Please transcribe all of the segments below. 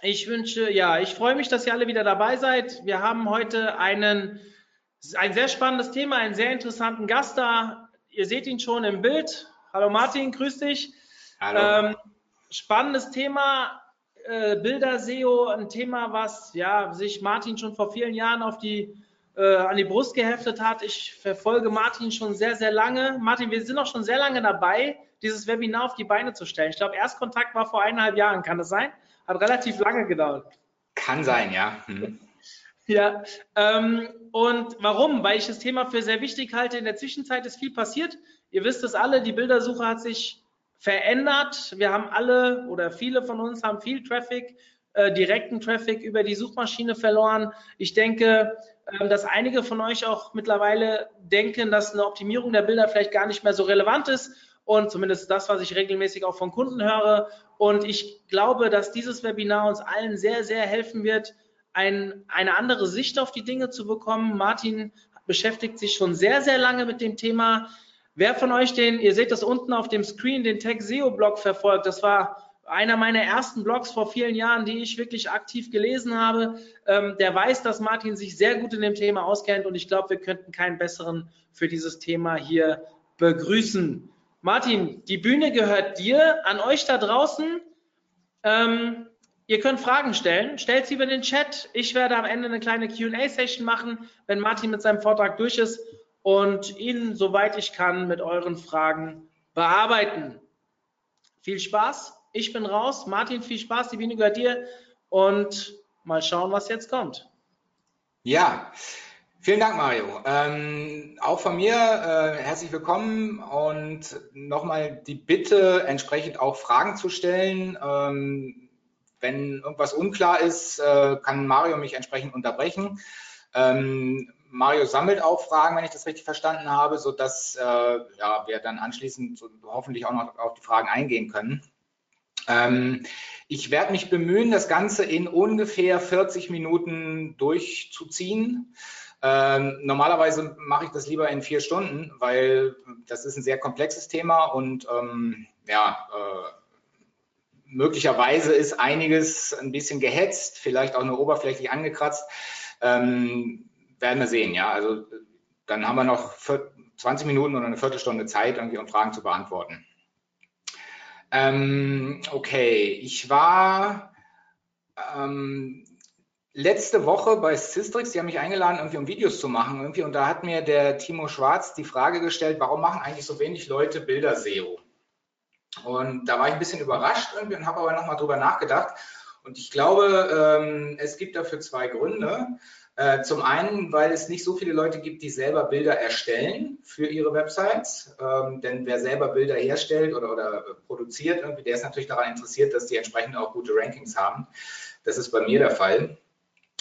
Ich wünsche, ja, ich freue mich, dass ihr alle wieder dabei seid. Wir haben heute einen, ein sehr spannendes Thema, einen sehr interessanten Gast da. Ihr seht ihn schon im Bild. Hallo Martin, grüß dich. Hallo. Ähm, spannendes Thema, äh, Bilder-SEO, ein Thema, was ja, sich Martin schon vor vielen Jahren auf die, äh, an die Brust geheftet hat. Ich verfolge Martin schon sehr, sehr lange. Martin, wir sind auch schon sehr lange dabei, dieses Webinar auf die Beine zu stellen. Ich glaube, Erstkontakt war vor eineinhalb Jahren, kann das sein? Hat relativ lange gedauert. Kann sein, ja. Hm. Ja, ähm, und warum? Weil ich das Thema für sehr wichtig halte. In der Zwischenzeit ist viel passiert. Ihr wisst es alle, die Bildersuche hat sich verändert. Wir haben alle oder viele von uns haben viel Traffic, äh, direkten Traffic über die Suchmaschine verloren. Ich denke, äh, dass einige von euch auch mittlerweile denken, dass eine Optimierung der Bilder vielleicht gar nicht mehr so relevant ist. Und zumindest das, was ich regelmäßig auch von Kunden höre. Und ich glaube, dass dieses Webinar uns allen sehr, sehr helfen wird, ein, eine andere Sicht auf die Dinge zu bekommen. Martin beschäftigt sich schon sehr, sehr lange mit dem Thema. Wer von euch den, ihr seht das unten auf dem Screen, den Tech SEO Blog verfolgt, das war einer meiner ersten Blogs vor vielen Jahren, die ich wirklich aktiv gelesen habe, ähm, der weiß, dass Martin sich sehr gut in dem Thema auskennt und ich glaube, wir könnten keinen besseren für dieses Thema hier begrüßen. Martin, die Bühne gehört dir, an euch da draußen. Ähm, ihr könnt Fragen stellen. Stellt sie über den Chat. Ich werde am Ende eine kleine QA-Session machen, wenn Martin mit seinem Vortrag durch ist und ihn, soweit ich kann, mit euren Fragen bearbeiten. Viel Spaß. Ich bin raus. Martin, viel Spaß. Die Bühne gehört dir. Und mal schauen, was jetzt kommt. Ja, vielen Dank, Mario. Ähm, auch von mir äh, herzlich willkommen und nochmal die Bitte, entsprechend auch Fragen zu stellen. Ähm, wenn irgendwas unklar ist, äh, kann Mario mich entsprechend unterbrechen. Ähm, Mario sammelt auch Fragen, wenn ich das richtig verstanden habe, sodass äh, ja, wir dann anschließend hoffentlich auch noch auf die Fragen eingehen können. Ähm, ich werde mich bemühen, das Ganze in ungefähr 40 Minuten durchzuziehen. Ähm, normalerweise mache ich das lieber in vier Stunden, weil das ist ein sehr komplexes Thema und ähm, ja, äh, möglicherweise ist einiges ein bisschen gehetzt, vielleicht auch nur oberflächlich angekratzt. Ähm, werden wir sehen, ja. Also dann haben wir noch 20 Minuten oder eine Viertelstunde Zeit, irgendwie um Fragen zu beantworten. Ähm, okay, ich war ähm, letzte Woche bei Systrix, die haben mich eingeladen, irgendwie um Videos zu machen, irgendwie, und da hat mir der Timo Schwarz die Frage gestellt, warum machen eigentlich so wenig Leute Bilder-SEO? Und da war ich ein bisschen überrascht irgendwie und habe aber nochmal drüber nachgedacht. Und ich glaube, ähm, es gibt dafür zwei Gründe. Äh, zum einen, weil es nicht so viele Leute gibt, die selber Bilder erstellen für ihre Websites. Ähm, denn wer selber Bilder herstellt oder, oder produziert, der ist natürlich daran interessiert, dass die entsprechend auch gute Rankings haben. Das ist bei mir der Fall.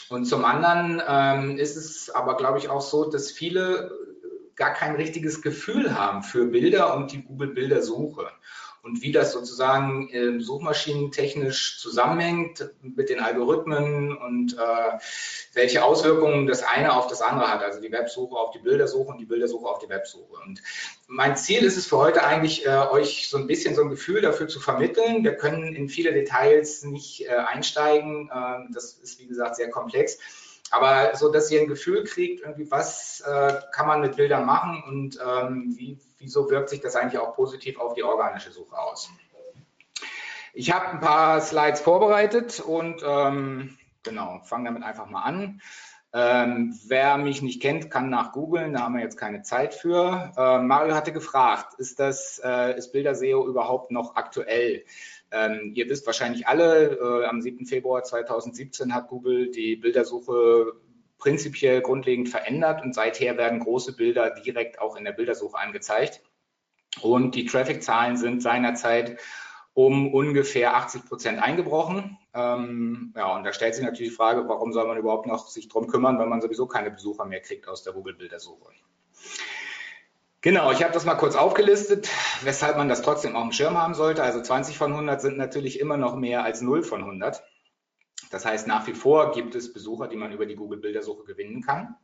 Und zum anderen ähm, ist es aber, glaube ich, auch so, dass viele gar kein richtiges Gefühl haben für Bilder und die Google-Bildersuche und wie das sozusagen äh, suchmaschinentechnisch zusammenhängt mit den Algorithmen und äh, welche Auswirkungen das eine auf das andere hat, also die Websuche auf die Bildersuche und die Bildersuche auf die Websuche. Und mein Ziel ist es für heute eigentlich, äh, euch so ein bisschen so ein Gefühl dafür zu vermitteln. Wir können in viele Details nicht äh, einsteigen. Ähm, das ist, wie gesagt, sehr komplex aber so, dass ihr ein Gefühl kriegt, irgendwie, was äh, kann man mit Bildern machen und ähm, wie, wieso wirkt sich das eigentlich auch positiv auf die organische Suche aus. Ich habe ein paar Slides vorbereitet und ähm, genau, fange damit einfach mal an. Ähm, wer mich nicht kennt, kann nach googeln, da haben wir jetzt keine Zeit für. Äh, Mario hatte gefragt, ist das, äh, ist Bilder-SEO überhaupt noch aktuell? Ähm, ihr wisst wahrscheinlich alle, äh, am 7. Februar 2017 hat Google die Bildersuche prinzipiell grundlegend verändert und seither werden große Bilder direkt auch in der Bildersuche angezeigt. Und die Traffic-Zahlen sind seinerzeit um ungefähr 80 Prozent eingebrochen. Ähm, ja, und da stellt sich natürlich die Frage, warum soll man überhaupt noch sich drum kümmern, wenn man sowieso keine Besucher mehr kriegt aus der Google-Bildersuche. Genau, ich habe das mal kurz aufgelistet, weshalb man das trotzdem auf dem Schirm haben sollte. Also 20 von 100 sind natürlich immer noch mehr als 0 von 100. Das heißt, nach wie vor gibt es Besucher, die man über die Google-Bildersuche gewinnen kann.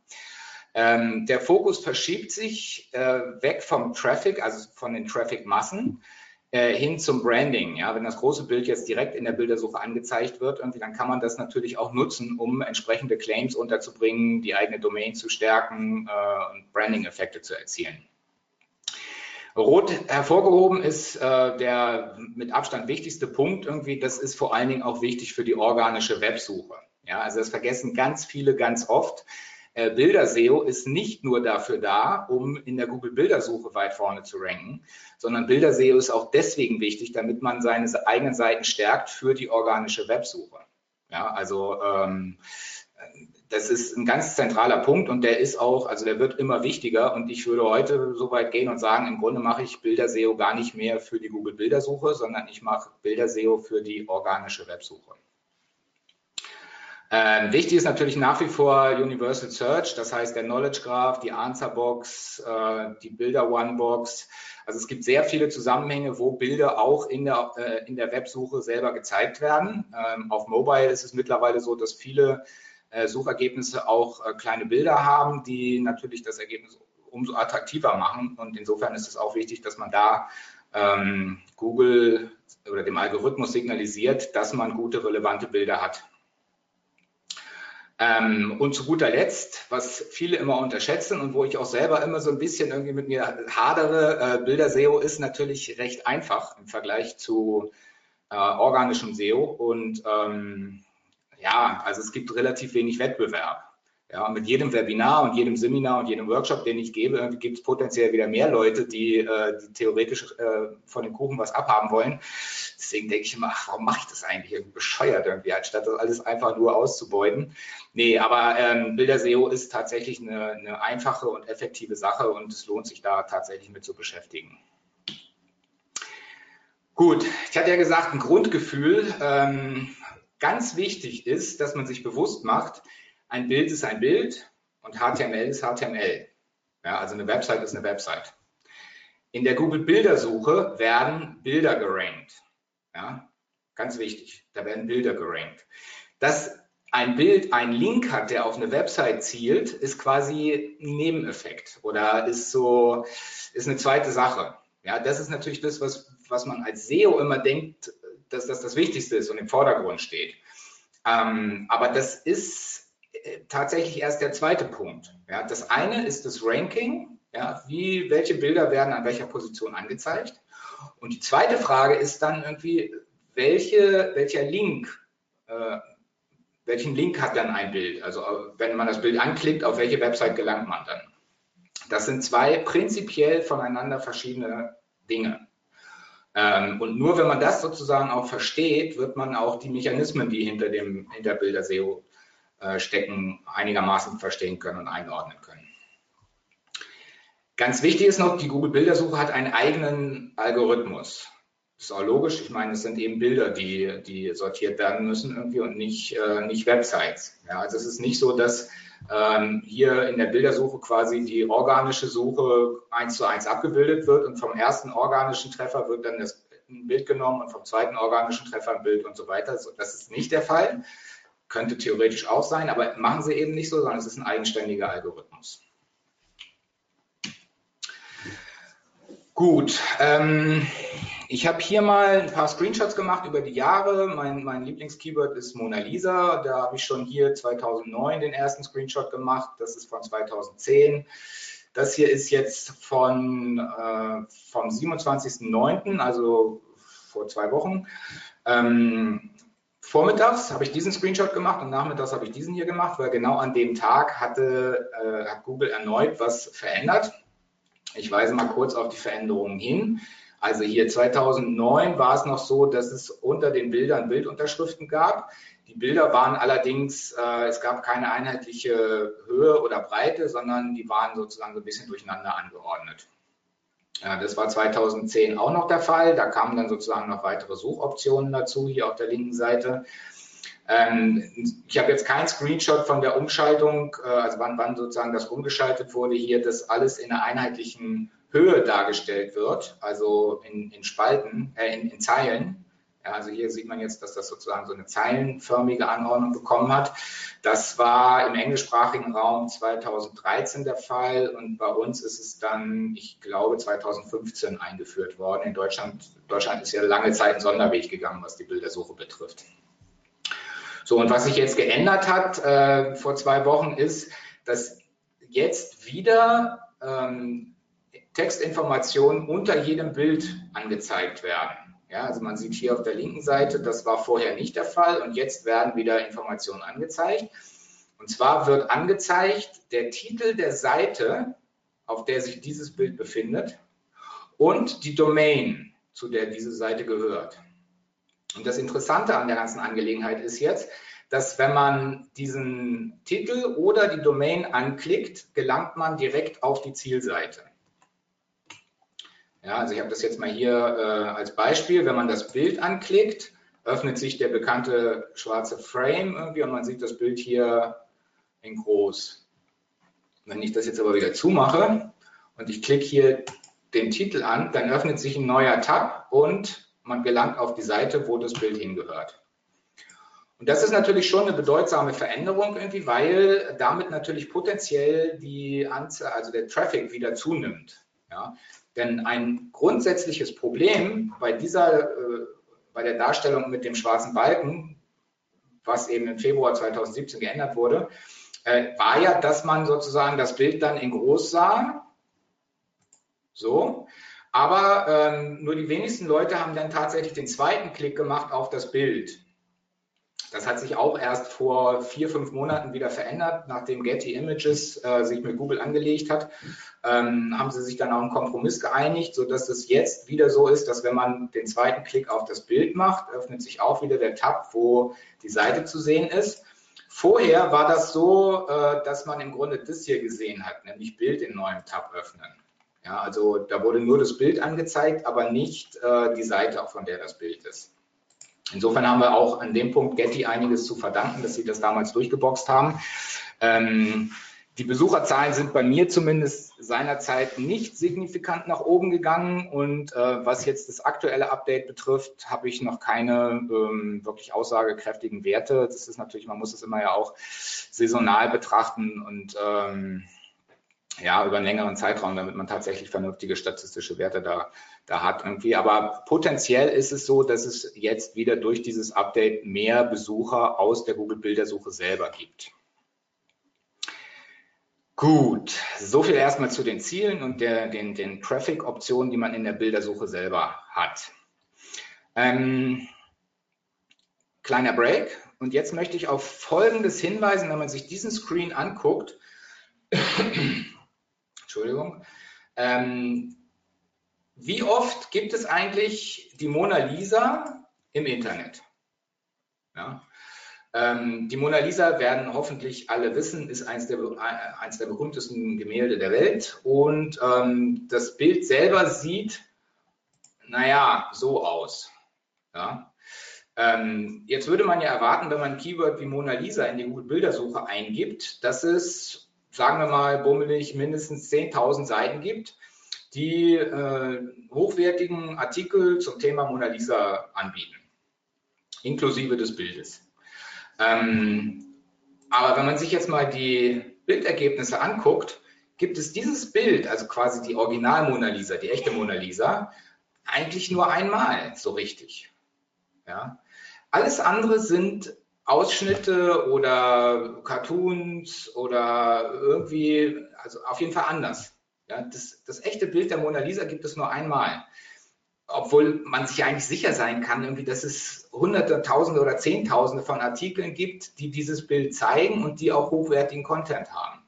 Ähm, der Fokus verschiebt sich äh, weg vom Traffic, also von den Traffic-Massen, äh, hin zum Branding. Ja, wenn das große Bild jetzt direkt in der Bildersuche angezeigt wird, irgendwie, dann kann man das natürlich auch nutzen, um entsprechende Claims unterzubringen, die eigene Domain zu stärken äh, und Branding-Effekte zu erzielen. Rot hervorgehoben ist äh, der mit Abstand wichtigste Punkt irgendwie. Das ist vor allen Dingen auch wichtig für die organische Websuche. Ja, also das vergessen ganz viele ganz oft. Äh, Bilder-SEO ist nicht nur dafür da, um in der Google-Bildersuche weit vorne zu ranken, sondern Bilder-SEO ist auch deswegen wichtig, damit man seine eigenen Seiten stärkt für die organische Websuche. Ja, also ähm, das ist ein ganz zentraler Punkt und der ist auch, also der wird immer wichtiger und ich würde heute so weit gehen und sagen, im Grunde mache ich Bilder-SEO gar nicht mehr für die Google-Bildersuche, sondern ich mache Bilder-SEO für die organische Websuche. Ähm, wichtig ist natürlich nach wie vor Universal Search, das heißt der Knowledge Graph, die Answer Box, äh, die Bilder One Box. Also es gibt sehr viele Zusammenhänge, wo Bilder auch in der, äh, in der Websuche selber gezeigt werden. Ähm, auf Mobile ist es mittlerweile so, dass viele Suchergebnisse auch äh, kleine Bilder haben, die natürlich das Ergebnis umso attraktiver machen. Und insofern ist es auch wichtig, dass man da ähm, Google oder dem Algorithmus signalisiert, dass man gute, relevante Bilder hat. Ähm, und zu guter Letzt, was viele immer unterschätzen und wo ich auch selber immer so ein bisschen irgendwie mit mir hadere, äh, Bilder-SEO ist natürlich recht einfach im Vergleich zu äh, organischem SEO. Und ähm, ja, also es gibt relativ wenig Wettbewerb. Ja, mit jedem Webinar und jedem Seminar und jedem Workshop, den ich gebe, gibt es potenziell wieder mehr Leute, die, äh, die theoretisch äh, von dem Kuchen was abhaben wollen. Deswegen denke ich immer, ach, warum mache ich das eigentlich irgendwie bescheuert irgendwie, anstatt das alles einfach nur auszubeuten. Nee, aber ähm, Bilder-SEO ist tatsächlich eine, eine einfache und effektive Sache und es lohnt sich da tatsächlich mit zu beschäftigen. Gut, ich hatte ja gesagt, ein Grundgefühl. Ähm, ganz wichtig ist, dass man sich bewusst macht, ein Bild ist ein Bild und HTML ist HTML. Ja, also eine Website ist eine Website. In der Google-Bildersuche werden Bilder gerankt. Ja, ganz wichtig, da werden Bilder gerankt. Dass ein Bild einen Link hat, der auf eine Website zielt, ist quasi ein Nebeneffekt oder ist so, ist eine zweite Sache. Ja, das ist natürlich das, was, was man als SEO immer denkt, dass das das Wichtigste ist und im Vordergrund steht. Ähm, aber das ist tatsächlich erst der zweite Punkt. Ja, das eine ist das Ranking, ja, wie, welche Bilder werden an welcher Position angezeigt. Und die zweite Frage ist dann irgendwie, welche, welcher Link, äh, welchen Link hat dann ein Bild? Also wenn man das Bild anklickt, auf welche Website gelangt man dann? Das sind zwei prinzipiell voneinander verschiedene Dinge. Ähm, und nur wenn man das sozusagen auch versteht, wird man auch die Mechanismen, die hinter dem hinter Bilder SEO äh, stecken, einigermaßen verstehen können und einordnen können. Ganz wichtig ist noch, die Google-Bildersuche hat einen eigenen Algorithmus. Das ist auch logisch. Ich meine, es sind eben Bilder, die, die sortiert werden müssen irgendwie und nicht, äh, nicht Websites. Ja, also es ist nicht so, dass ähm, hier in der Bildersuche quasi die organische Suche eins zu eins abgebildet wird und vom ersten organischen Treffer wird dann das, ein Bild genommen und vom zweiten organischen Treffer ein Bild und so weiter. Das ist nicht der Fall, könnte theoretisch auch sein, aber machen sie eben nicht so, sondern es ist ein eigenständiger Algorithmus. Gut, ähm, ich habe hier mal ein paar Screenshots gemacht über die Jahre. Mein, mein Lieblingskeyword ist Mona Lisa. Da habe ich schon hier 2009 den ersten Screenshot gemacht. Das ist von 2010. Das hier ist jetzt von, äh, vom 27.09., also vor zwei Wochen. Ähm, Vormittags habe ich diesen Screenshot gemacht und nachmittags habe ich diesen hier gemacht, weil genau an dem Tag hatte, äh, hat Google erneut was verändert. Ich weise mal kurz auf die Veränderungen hin. Also hier 2009 war es noch so, dass es unter den Bildern Bildunterschriften gab. Die Bilder waren allerdings, äh, es gab keine einheitliche Höhe oder Breite, sondern die waren sozusagen so ein bisschen durcheinander angeordnet. Ja, das war 2010 auch noch der Fall. Da kamen dann sozusagen noch weitere Suchoptionen dazu, hier auf der linken Seite. Ähm, ich habe jetzt keinen Screenshot von der Umschaltung, äh, also wann, wann sozusagen das umgeschaltet wurde, hier, dass alles in einer einheitlichen Höhe dargestellt wird, also in, in Spalten, äh, in, in Zeilen. Ja, also hier sieht man jetzt, dass das sozusagen so eine zeilenförmige Anordnung bekommen hat. Das war im englischsprachigen Raum 2013 der Fall und bei uns ist es dann, ich glaube, 2015 eingeführt worden. In Deutschland, Deutschland ist ja lange Zeit ein Sonderweg gegangen, was die Bildersuche betrifft. So, und was sich jetzt geändert hat äh, vor zwei Wochen ist, dass jetzt wieder ähm, Textinformationen unter jedem Bild angezeigt werden. Ja, also man sieht hier auf der linken Seite, das war vorher nicht der Fall und jetzt werden wieder Informationen angezeigt. Und zwar wird angezeigt der Titel der Seite, auf der sich dieses Bild befindet und die Domain, zu der diese Seite gehört. Und das Interessante an der ganzen Angelegenheit ist jetzt, dass wenn man diesen Titel oder die Domain anklickt, gelangt man direkt auf die Zielseite. Ja, also ich habe das jetzt mal hier äh, als Beispiel. Wenn man das Bild anklickt, öffnet sich der bekannte schwarze Frame irgendwie und man sieht das Bild hier in groß. Wenn ich das jetzt aber wieder zumache und ich klicke hier den Titel an, dann öffnet sich ein neuer Tab und man gelangt auf die Seite, wo das Bild hingehört. Und das ist natürlich schon eine bedeutsame Veränderung irgendwie, weil damit natürlich potenziell die Anzahl, also der Traffic wieder zunimmt. Ja? Denn ein grundsätzliches Problem bei dieser, äh, bei der Darstellung mit dem schwarzen Balken, was eben im Februar 2017 geändert wurde, äh, war ja, dass man sozusagen das Bild dann in groß sah. So. Aber ähm, nur die wenigsten Leute haben dann tatsächlich den zweiten Klick gemacht auf das Bild. Das hat sich auch erst vor vier, fünf Monaten wieder verändert, nachdem Getty Images äh, sich mit Google angelegt hat. Ähm, haben sie sich dann auch einen Kompromiss geeinigt, sodass es jetzt wieder so ist, dass wenn man den zweiten Klick auf das Bild macht, öffnet sich auch wieder der Tab, wo die Seite zu sehen ist. Vorher war das so, äh, dass man im Grunde das hier gesehen hat, nämlich Bild in neuem Tab öffnen. Ja, also da wurde nur das Bild angezeigt, aber nicht äh, die Seite, von der das Bild ist. Insofern haben wir auch an dem Punkt Getty einiges zu verdanken, dass sie das damals durchgeboxt haben. Ähm, die Besucherzahlen sind bei mir zumindest seinerzeit nicht signifikant nach oben gegangen und äh, was jetzt das aktuelle Update betrifft, habe ich noch keine ähm, wirklich aussagekräftigen Werte. Das ist natürlich, man muss es immer ja auch saisonal betrachten und ähm, ja, über einen längeren Zeitraum, damit man tatsächlich vernünftige statistische Werte da, da hat irgendwie. Aber potenziell ist es so, dass es jetzt wieder durch dieses Update mehr Besucher aus der Google-Bildersuche selber gibt. Gut, so viel erstmal zu den Zielen und der, den, den Traffic-Optionen, die man in der Bildersuche selber hat. Ähm, kleiner Break. Und jetzt möchte ich auf Folgendes hinweisen, wenn man sich diesen Screen anguckt. Entschuldigung. Ähm, wie oft gibt es eigentlich die Mona Lisa im Internet? Ja. Ähm, die Mona Lisa werden hoffentlich alle wissen, ist eines der, eins der berühmtesten Gemälde der Welt. Und ähm, das Bild selber sieht, naja, so aus. Ja. Ähm, jetzt würde man ja erwarten, wenn man ein Keyword wie Mona Lisa in die Google-Bildersuche eingibt, dass es sagen wir mal, bummelig mindestens 10.000 Seiten gibt, die äh, hochwertigen Artikel zum Thema Mona Lisa anbieten, inklusive des Bildes. Ähm, aber wenn man sich jetzt mal die Bildergebnisse anguckt, gibt es dieses Bild, also quasi die Original Mona Lisa, die echte Mona Lisa, eigentlich nur einmal so richtig. Ja? Alles andere sind Ausschnitte oder Cartoons oder irgendwie, also auf jeden Fall anders. Ja, das, das echte Bild der Mona Lisa gibt es nur einmal. Obwohl man sich eigentlich sicher sein kann, irgendwie, dass es Hunderte, Tausende oder Zehntausende von Artikeln gibt, die dieses Bild zeigen und die auch hochwertigen Content haben.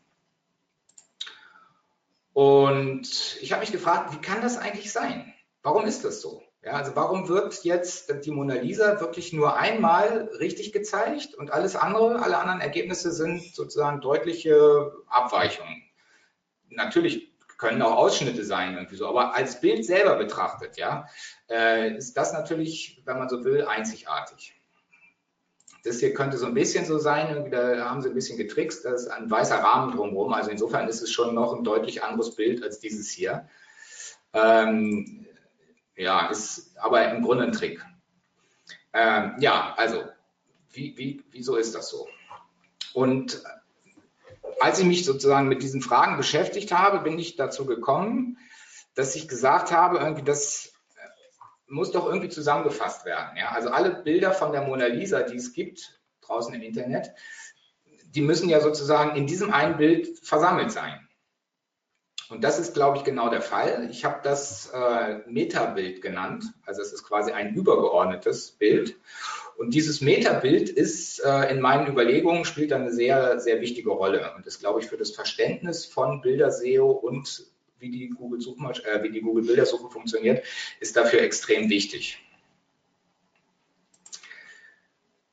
Und ich habe mich gefragt, wie kann das eigentlich sein? Warum ist das so? Ja, also warum wird jetzt die Mona Lisa wirklich nur einmal richtig gezeigt und alles andere, alle anderen Ergebnisse sind sozusagen deutliche Abweichungen. Natürlich können auch Ausschnitte sein irgendwie so. Aber als Bild selber betrachtet, ja, äh, ist das natürlich, wenn man so will, einzigartig. Das hier könnte so ein bisschen so sein, da haben sie ein bisschen getrickst, da ist ein weißer Rahmen drumherum. Also insofern ist es schon noch ein deutlich anderes Bild als dieses hier. Ähm, ja, ist aber im Grunde ein Trick. Ähm, ja, also, wie, wie, wieso ist das so? Und als ich mich sozusagen mit diesen Fragen beschäftigt habe, bin ich dazu gekommen, dass ich gesagt habe, irgendwie das muss doch irgendwie zusammengefasst werden. Ja? Also alle Bilder von der Mona Lisa, die es gibt draußen im Internet, die müssen ja sozusagen in diesem einen Bild versammelt sein. Und das ist, glaube ich, genau der Fall. Ich habe das äh, Metabild genannt. Also es ist quasi ein übergeordnetes Bild. Und dieses Metabild ist äh, in meinen Überlegungen spielt eine sehr, sehr wichtige Rolle und ist, glaube ich, für das Verständnis von Bilder-SEO und wie die Google, äh, wie die Google Bildersuche funktioniert, ist dafür extrem wichtig.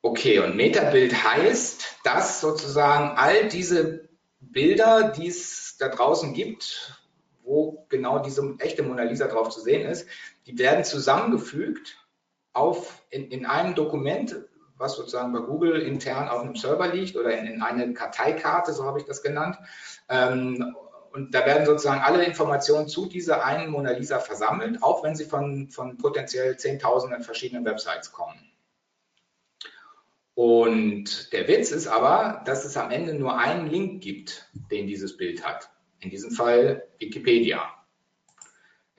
Okay, und Metabild heißt, dass sozusagen all diese Bilder, die es da draußen gibt, wo genau diese echte Mona Lisa drauf zu sehen ist, die werden zusammengefügt auf, in, in einem Dokument, was sozusagen bei Google intern auf einem Server liegt oder in, in eine Karteikarte, so habe ich das genannt. Ähm, und da werden sozusagen alle Informationen zu dieser einen Mona Lisa versammelt, auch wenn sie von, von potenziell Zehntausenden verschiedenen Websites kommen. Und der Witz ist aber, dass es am Ende nur einen Link gibt, den dieses Bild hat. In diesem Fall Wikipedia.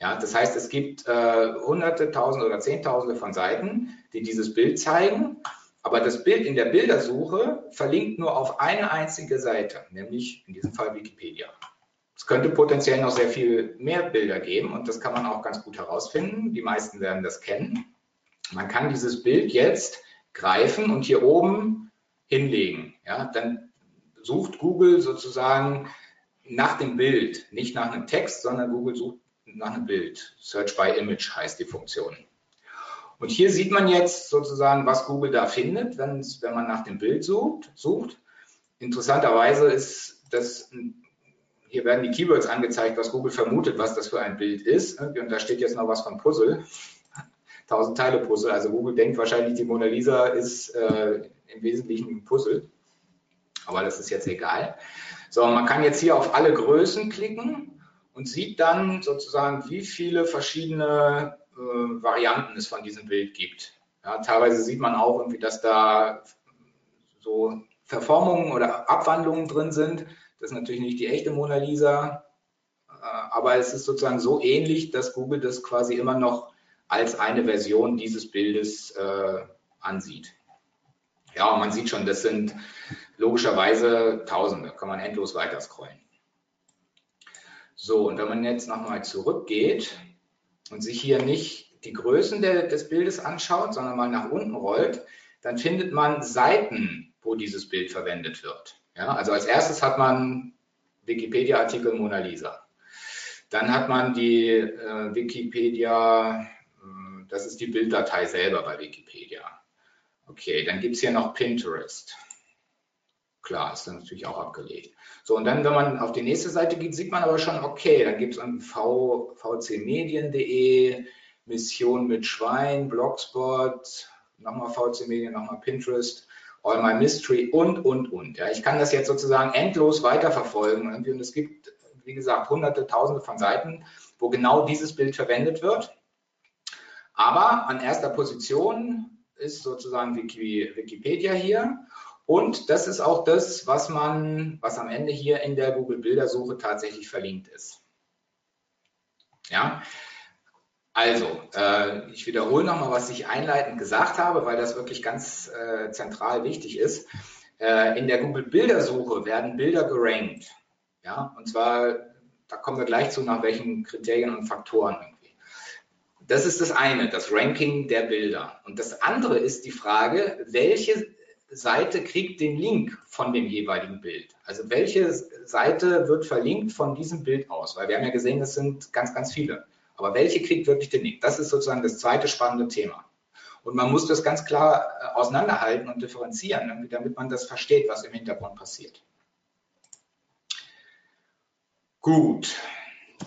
Ja, das heißt, es gibt äh, hunderte, tausende oder zehntausende von Seiten, die dieses Bild zeigen, aber das Bild in der Bildersuche verlinkt nur auf eine einzige Seite, nämlich in diesem Fall Wikipedia. Es könnte potenziell noch sehr viel mehr Bilder geben und das kann man auch ganz gut herausfinden. Die meisten werden das kennen. Man kann dieses Bild jetzt greifen und hier oben hinlegen. Ja, dann sucht Google sozusagen nach dem Bild, nicht nach einem Text, sondern Google sucht nach einem Bild. Search by Image heißt die Funktion. Und hier sieht man jetzt sozusagen, was Google da findet, wenn, man nach dem Bild sucht. sucht. Interessanterweise ist das, hier werden die Keywords angezeigt, was Google vermutet, was das für ein Bild ist. Und da steht jetzt noch was von Puzzle. 1000 Teile Puzzle. Also Google denkt wahrscheinlich, die Mona Lisa ist äh, im Wesentlichen ein Puzzle. Aber das ist jetzt egal. So, man kann jetzt hier auf alle Größen klicken und sieht dann sozusagen, wie viele verschiedene äh, Varianten es von diesem Bild gibt. Ja, teilweise sieht man auch irgendwie, dass da so Verformungen oder Abwandlungen drin sind. Das ist natürlich nicht die echte Mona Lisa, äh, aber es ist sozusagen so ähnlich, dass Google das quasi immer noch als eine Version dieses Bildes äh, ansieht. Ja, und man sieht schon, das sind logischerweise Tausende, kann man endlos weiter scrollen. So, und wenn man jetzt nochmal zurückgeht und sich hier nicht die Größen der, des Bildes anschaut, sondern mal nach unten rollt, dann findet man Seiten, wo dieses Bild verwendet wird. Ja, also als erstes hat man Wikipedia-Artikel Mona Lisa. Dann hat man die äh, Wikipedia, das ist die Bilddatei selber bei Wikipedia. Okay, dann gibt es hier noch Pinterest. Klar, ist dann natürlich auch abgelegt. So, und dann, wenn man auf die nächste Seite geht, sieht man aber schon, okay, dann gibt es an vcmedien.de, Mission mit Schwein, Blogspot, nochmal VC Medien, nochmal Pinterest, All My Mystery und, und, und. Ja, ich kann das jetzt sozusagen endlos weiterverfolgen. Und es gibt, wie gesagt, hunderte, tausende von Seiten, wo genau dieses Bild verwendet wird. Aber an erster Position ist sozusagen Wikipedia hier. Und das ist auch das, was man, was am Ende hier in der Google Bildersuche tatsächlich verlinkt ist. Ja, also, äh, ich wiederhole nochmal, was ich einleitend gesagt habe, weil das wirklich ganz äh, zentral wichtig ist. Äh, in der Google Bildersuche werden Bilder gerankt. Ja, und zwar, da kommen wir gleich zu, nach welchen Kriterien und Faktoren. Das ist das eine, das Ranking der Bilder. Und das andere ist die Frage, welche Seite kriegt den Link von dem jeweiligen Bild. Also welche Seite wird verlinkt von diesem Bild aus? Weil wir haben ja gesehen, das sind ganz, ganz viele. Aber welche kriegt wirklich den Link? Das ist sozusagen das zweite spannende Thema. Und man muss das ganz klar äh, auseinanderhalten und differenzieren, damit man das versteht, was im Hintergrund passiert. Gut,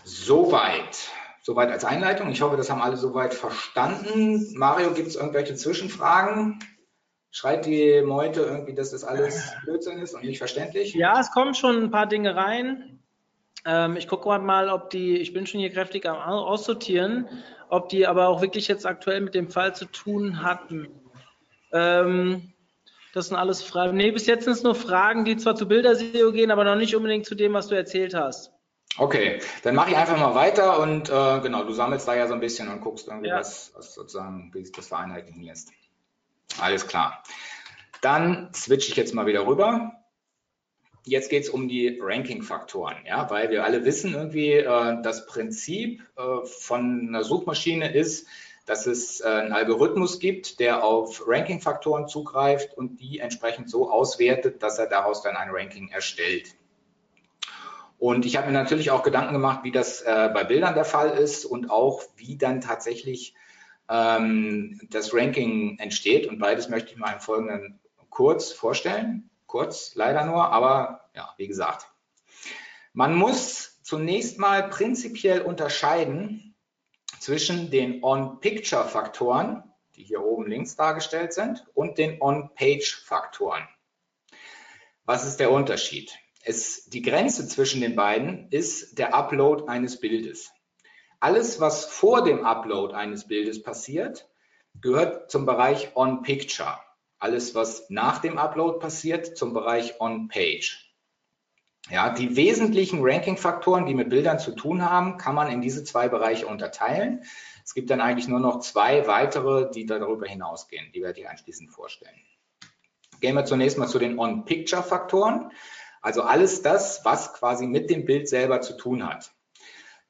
Soweit. Soweit als Einleitung. Ich hoffe, das haben alle soweit verstanden. Mario, gibt es irgendwelche Zwischenfragen? Schreit die Meute irgendwie, dass das alles Blödsinn ist und nicht verständlich? Ja, es kommen schon ein paar Dinge rein. Ähm, ich gucke mal, ob die, ich bin schon hier kräftig am Aussortieren, ob die aber auch wirklich jetzt aktuell mit dem Fall zu tun hatten. Ähm, das sind alles Fragen. Nee, bis jetzt sind es nur Fragen, die zwar zu Bilderseo gehen, aber noch nicht unbedingt zu dem, was du erzählt hast. Okay, dann mache ich einfach mal weiter und äh, genau, du sammelst da ja so ein bisschen und guckst irgendwie, ja. was, was sozusagen, wie sich das vereinheitlichen lässt. Alles klar. Dann switche ich jetzt mal wieder rüber. Jetzt geht es um die Ranking-Faktoren, ja, weil wir alle wissen irgendwie, äh, das Prinzip äh, von einer Suchmaschine ist, dass es äh, einen Algorithmus gibt, der auf Ranking-Faktoren zugreift und die entsprechend so auswertet, dass er daraus dann ein Ranking erstellt. Und ich habe mir natürlich auch Gedanken gemacht, wie das äh, bei Bildern der Fall ist und auch wie dann tatsächlich ähm, das Ranking entsteht. Und beides möchte ich mal im Folgenden kurz vorstellen. Kurz, leider nur, aber ja, wie gesagt. Man muss zunächst mal prinzipiell unterscheiden zwischen den On-Picture-Faktoren, die hier oben links dargestellt sind, und den On-Page-Faktoren. Was ist der Unterschied? Es, die Grenze zwischen den beiden ist der Upload eines Bildes. Alles, was vor dem Upload eines Bildes passiert, gehört zum Bereich On-Picture. Alles, was nach dem Upload passiert, zum Bereich On-Page. Ja, die wesentlichen Ranking-Faktoren, die mit Bildern zu tun haben, kann man in diese zwei Bereiche unterteilen. Es gibt dann eigentlich nur noch zwei weitere, die darüber hinausgehen. Die werde ich anschließend vorstellen. Gehen wir zunächst mal zu den On-Picture-Faktoren. Also alles das, was quasi mit dem Bild selber zu tun hat.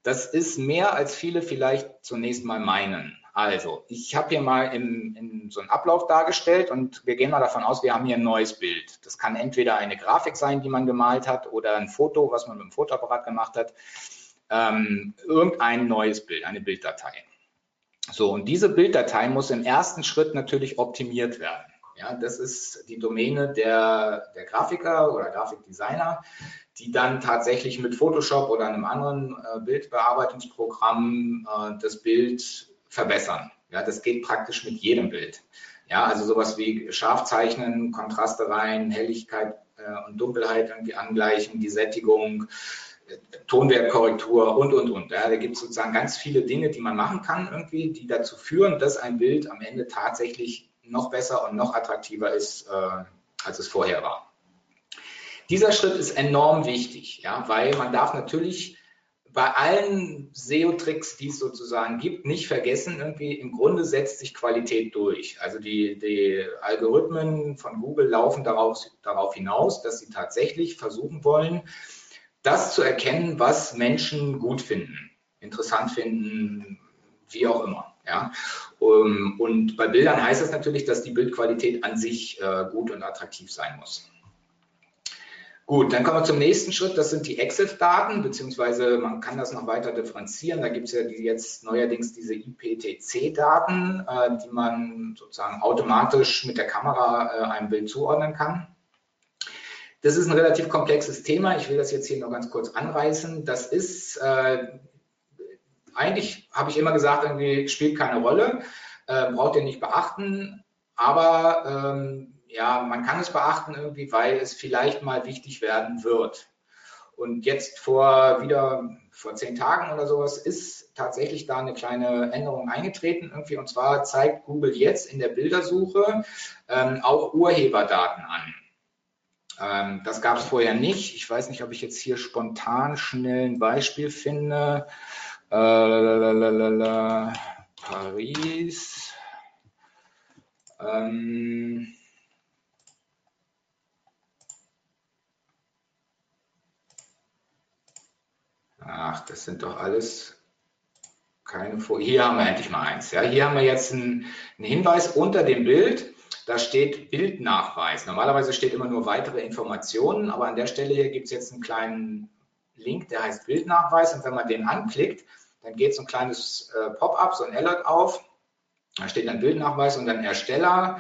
Das ist mehr, als viele vielleicht zunächst mal meinen. Also, ich habe hier mal in, in, so einen Ablauf dargestellt und wir gehen mal davon aus, wir haben hier ein neues Bild. Das kann entweder eine Grafik sein, die man gemalt hat, oder ein Foto, was man mit dem Fotoapparat gemacht hat. Ähm, irgendein neues Bild, eine Bilddatei. So, und diese Bilddatei muss im ersten Schritt natürlich optimiert werden. Ja, das ist die Domäne der, der Grafiker oder Grafikdesigner, die dann tatsächlich mit Photoshop oder einem anderen äh, Bildbearbeitungsprogramm äh, das Bild verbessern. Ja, das geht praktisch mit jedem Bild. Ja, also sowas wie Scharfzeichnen, Kontraste rein, Helligkeit äh, und Dunkelheit irgendwie angleichen, die Sättigung, äh, Tonwertkorrektur und, und, und. Ja, da gibt es sozusagen ganz viele Dinge, die man machen kann irgendwie, die dazu führen, dass ein Bild am Ende tatsächlich noch besser und noch attraktiver ist, äh, als es vorher war. Dieser Schritt ist enorm wichtig, ja, weil man darf natürlich bei allen SEO-Tricks, die es sozusagen gibt, nicht vergessen, irgendwie im Grunde setzt sich Qualität durch. Also die, die Algorithmen von Google laufen darauf, darauf hinaus, dass sie tatsächlich versuchen wollen, das zu erkennen, was Menschen gut finden, interessant finden, wie auch immer. Ja? Ähm, und bei Bildern heißt das natürlich, dass die Bildqualität an sich äh, gut und attraktiv sein muss. Gut, dann kommen wir zum nächsten Schritt. Das sind die EXIF-Daten, beziehungsweise man kann das noch weiter differenzieren. Da gibt es ja die jetzt neuerdings diese IPTC-Daten, äh, die man sozusagen automatisch mit der Kamera äh, einem Bild zuordnen kann. Das ist ein relativ komplexes Thema. Ich will das jetzt hier noch ganz kurz anreißen. Das ist äh, eigentlich habe ich immer gesagt, irgendwie spielt keine Rolle, äh, braucht ihr nicht beachten, aber ähm, ja, man kann es beachten irgendwie, weil es vielleicht mal wichtig werden wird. Und jetzt vor wieder vor zehn Tagen oder sowas ist tatsächlich da eine kleine Änderung eingetreten irgendwie. Und zwar zeigt Google jetzt in der Bildersuche ähm, auch Urheberdaten an. Ähm, das gab es vorher nicht. Ich weiß nicht, ob ich jetzt hier spontan schnell ein Beispiel finde. Äh, Paris. Ähm, ach, das sind doch alles keine Vor Hier haben wir endlich mal eins. Ja, hier haben wir jetzt einen, Hinweis unter dem Bild. Da steht Bildnachweis. Normalerweise steht immer nur weitere Informationen, aber an der Stelle hier gibt es jetzt einen kleinen Link, der heißt Bildnachweis. Und wenn man den anklickt, dann geht so ein kleines äh, Pop-up, so ein Alert auf. Da steht dann Bildnachweis und dann Ersteller,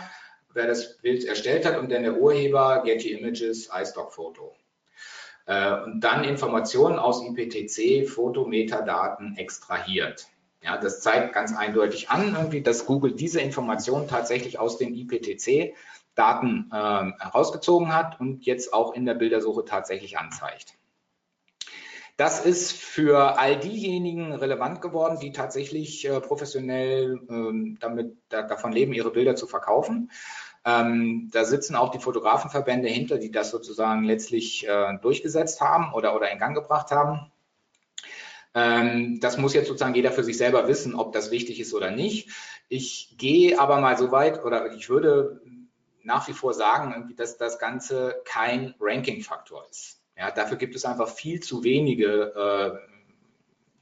wer das Bild erstellt hat und dann der Urheber Getty Images iStock Photo. äh, und dann Informationen aus IPTC, Fotometadaten extrahiert. Ja, das zeigt ganz eindeutig an, irgendwie, dass Google diese Informationen tatsächlich aus den IPTC-Daten äh, herausgezogen hat und jetzt auch in der Bildersuche tatsächlich anzeigt. Das ist für all diejenigen relevant geworden, die tatsächlich äh, professionell ähm, damit da, davon leben, ihre Bilder zu verkaufen. Ähm, da sitzen auch die Fotografenverbände hinter, die das sozusagen letztlich äh, durchgesetzt haben oder, oder in Gang gebracht haben. Ähm, das muss jetzt sozusagen jeder für sich selber wissen, ob das wichtig ist oder nicht. Ich gehe aber mal so weit oder ich würde nach wie vor sagen, dass das Ganze kein Ranking-Faktor ist. Ja, dafür gibt es einfach viel zu wenige äh,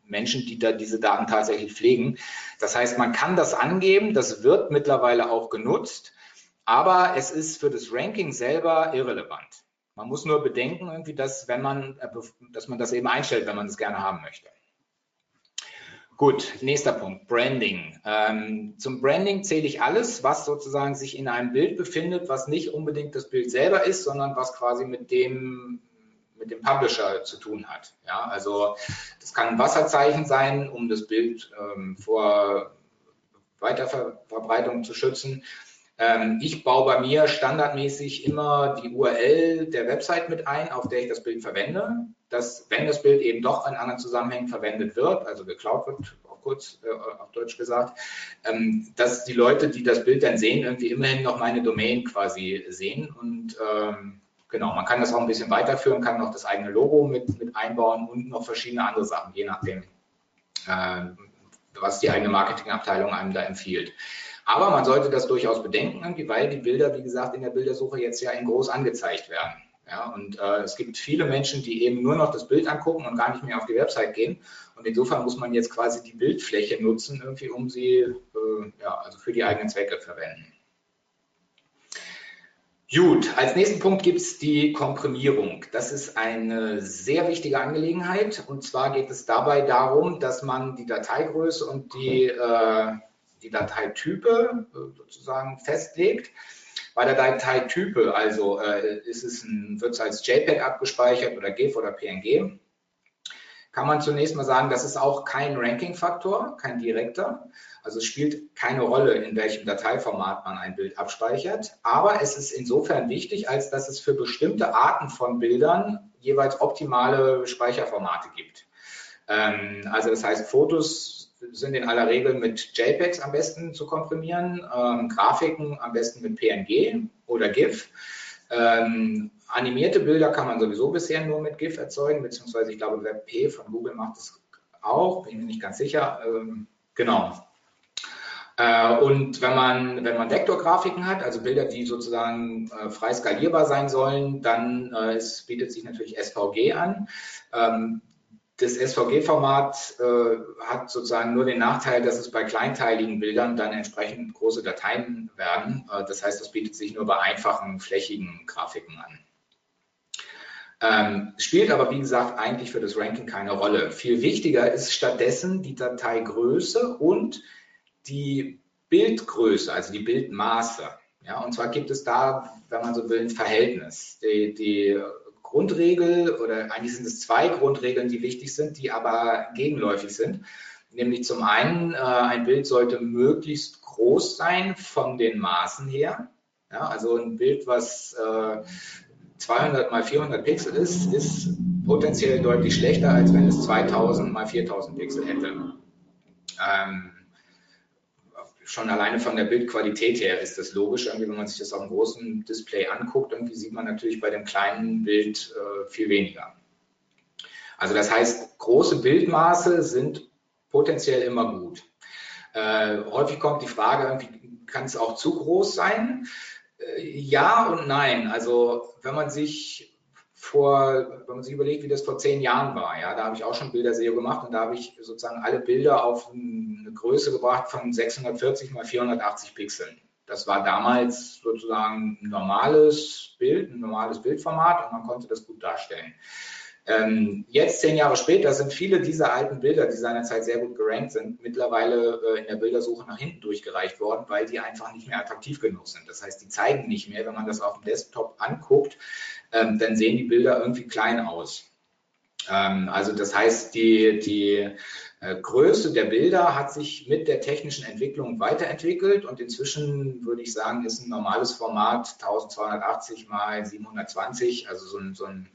Menschen, die da diese Daten tatsächlich pflegen. Das heißt, man kann das angeben, das wird mittlerweile auch genutzt, aber es ist für das Ranking selber irrelevant. Man muss nur bedenken, irgendwie, dass, wenn man, äh, dass man das eben einstellt, wenn man es gerne haben möchte. Gut, nächster Punkt, Branding. Ähm, zum Branding zähle ich alles, was sozusagen sich in einem Bild befindet, was nicht unbedingt das Bild selber ist, sondern was quasi mit dem mit dem Publisher zu tun hat. Ja, also das kann ein Wasserzeichen sein, um das Bild ähm, vor Weiterverbreitung zu schützen. Ähm, ich baue bei mir standardmäßig immer die URL der Website mit ein, auf der ich das Bild verwende. Dass, wenn das Bild eben doch in anderen Zusammenhängen verwendet wird, also geklaut wird, auch kurz äh, auf Deutsch gesagt, ähm, dass die Leute, die das Bild dann sehen, irgendwie immerhin noch meine Domain quasi sehen und ähm, Genau, man kann das auch ein bisschen weiterführen, kann noch das eigene Logo mit, mit einbauen und noch verschiedene andere Sachen, je nachdem, äh, was die eigene Marketingabteilung einem da empfiehlt. Aber man sollte das durchaus bedenken, weil die Bilder, wie gesagt, in der Bildersuche jetzt ja in groß angezeigt werden. Ja, und äh, es gibt viele Menschen, die eben nur noch das Bild angucken und gar nicht mehr auf die Website gehen. Und insofern muss man jetzt quasi die Bildfläche nutzen, irgendwie, um sie äh, ja, also für die eigenen Zwecke verwenden. Gut, als nächsten Punkt gibt es die Komprimierung. Das ist eine sehr wichtige Angelegenheit. Und zwar geht es dabei darum, dass man die Dateigröße und die, äh, die Dateitype äh, sozusagen festlegt. Bei der Dateitype, also äh, ist es ein, wird es als JPEG abgespeichert oder GIF oder PNG, kann man zunächst mal sagen, das ist auch kein Ranking-Faktor, kein direkter. Also es spielt keine Rolle, in welchem Dateiformat man ein Bild abspeichert. Aber es ist insofern wichtig, als dass es für bestimmte Arten von Bildern jeweils optimale Speicherformate gibt. Ähm, also das heißt, Fotos sind in aller Regel mit JPEGs am besten zu komprimieren, ähm, Grafiken am besten mit PNG oder GIF. Ähm, animierte Bilder kann man sowieso bisher nur mit GIF erzeugen, beziehungsweise ich glaube WebP von Google macht das auch, bin mir nicht ganz sicher. Ähm, genau. Äh, und wenn man, wenn man Vektorgrafiken hat, also Bilder, die sozusagen äh, frei skalierbar sein sollen, dann äh, es bietet sich natürlich SVG an. Ähm, das SVG-Format äh, hat sozusagen nur den Nachteil, dass es bei kleinteiligen Bildern dann entsprechend große Dateien werden. Äh, das heißt, das bietet sich nur bei einfachen, flächigen Grafiken an. Ähm, spielt aber, wie gesagt, eigentlich für das Ranking keine Rolle. Viel wichtiger ist stattdessen die Dateigröße und die Bildgröße, also die Bildmaße. Ja, und zwar gibt es da, wenn man so will, ein Verhältnis. Die, die Grundregel oder eigentlich sind es zwei Grundregeln, die wichtig sind, die aber gegenläufig sind. Nämlich zum einen, äh, ein Bild sollte möglichst groß sein von den Maßen her. Ja, also ein Bild, was äh, 200 mal 400 Pixel ist, ist potenziell deutlich schlechter, als wenn es 2000 mal 4000 Pixel hätte. Ähm, schon alleine von der Bildqualität her ist das logisch. Irgendwie, wenn man sich das auf einem großen Display anguckt, irgendwie sieht man natürlich bei dem kleinen Bild äh, viel weniger. Also das heißt, große Bildmaße sind potenziell immer gut. Äh, häufig kommt die Frage, kann es auch zu groß sein? Äh, ja und nein. Also wenn man sich vor, wenn man sich überlegt, wie das vor zehn Jahren war, ja, da habe ich auch schon Bilderseo gemacht und da habe ich sozusagen alle Bilder auf eine Größe gebracht von 640 mal 480 Pixeln. Das war damals sozusagen ein normales Bild, ein normales Bildformat und man konnte das gut darstellen. Ähm, jetzt, zehn Jahre später, sind viele dieser alten Bilder, die seinerzeit sehr gut gerankt sind, mittlerweile äh, in der Bildersuche nach hinten durchgereicht worden, weil die einfach nicht mehr attraktiv genug sind. Das heißt, die zeigen nicht mehr, wenn man das auf dem Desktop anguckt, ähm, dann sehen die Bilder irgendwie klein aus. Ähm, also das heißt, die, die äh, Größe der Bilder hat sich mit der technischen Entwicklung weiterentwickelt und inzwischen würde ich sagen, ist ein normales Format 1280 mal 720, also so ein, so ein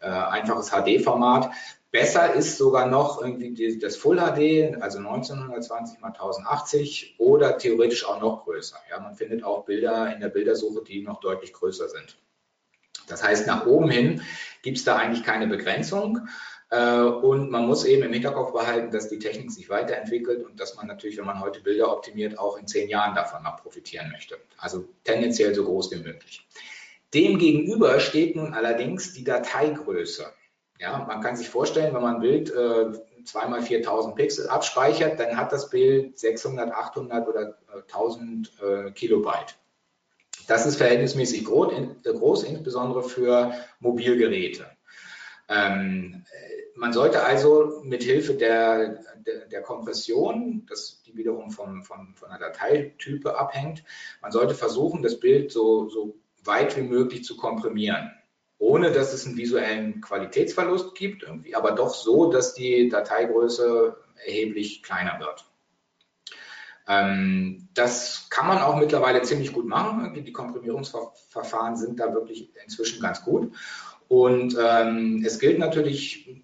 äh, einfaches HD-Format. Besser ist sogar noch irgendwie das Full HD, also 1920 mal 1080 oder theoretisch auch noch größer. Ja, man findet auch Bilder in der Bildersuche, die noch deutlich größer sind. Das heißt, nach oben hin gibt es da eigentlich keine Begrenzung. Äh, und man muss eben im Hinterkopf behalten, dass die Technik sich weiterentwickelt und dass man natürlich, wenn man heute Bilder optimiert, auch in zehn Jahren davon noch profitieren möchte. Also tendenziell so groß wie möglich. Demgegenüber steht nun allerdings die Dateigröße. Ja, man kann sich vorstellen, wenn man ein Bild äh, 2 mal 4000 Pixel abspeichert, dann hat das Bild 600, 800 oder äh, 1000 äh, Kilobyte. Das ist verhältnismäßig groß, in, groß insbesondere für Mobilgeräte. Ähm, man sollte also mit Hilfe der, der, der, Kompression, das die wiederum vom, vom, von der Dateitype abhängt, man sollte versuchen, das Bild so, so weit wie möglich zu komprimieren, ohne dass es einen visuellen Qualitätsverlust gibt, irgendwie, aber doch so, dass die Dateigröße erheblich kleiner wird. Ähm, das kann man auch mittlerweile ziemlich gut machen. Die Komprimierungsverfahren sind da wirklich inzwischen ganz gut. Und ähm, es gilt natürlich,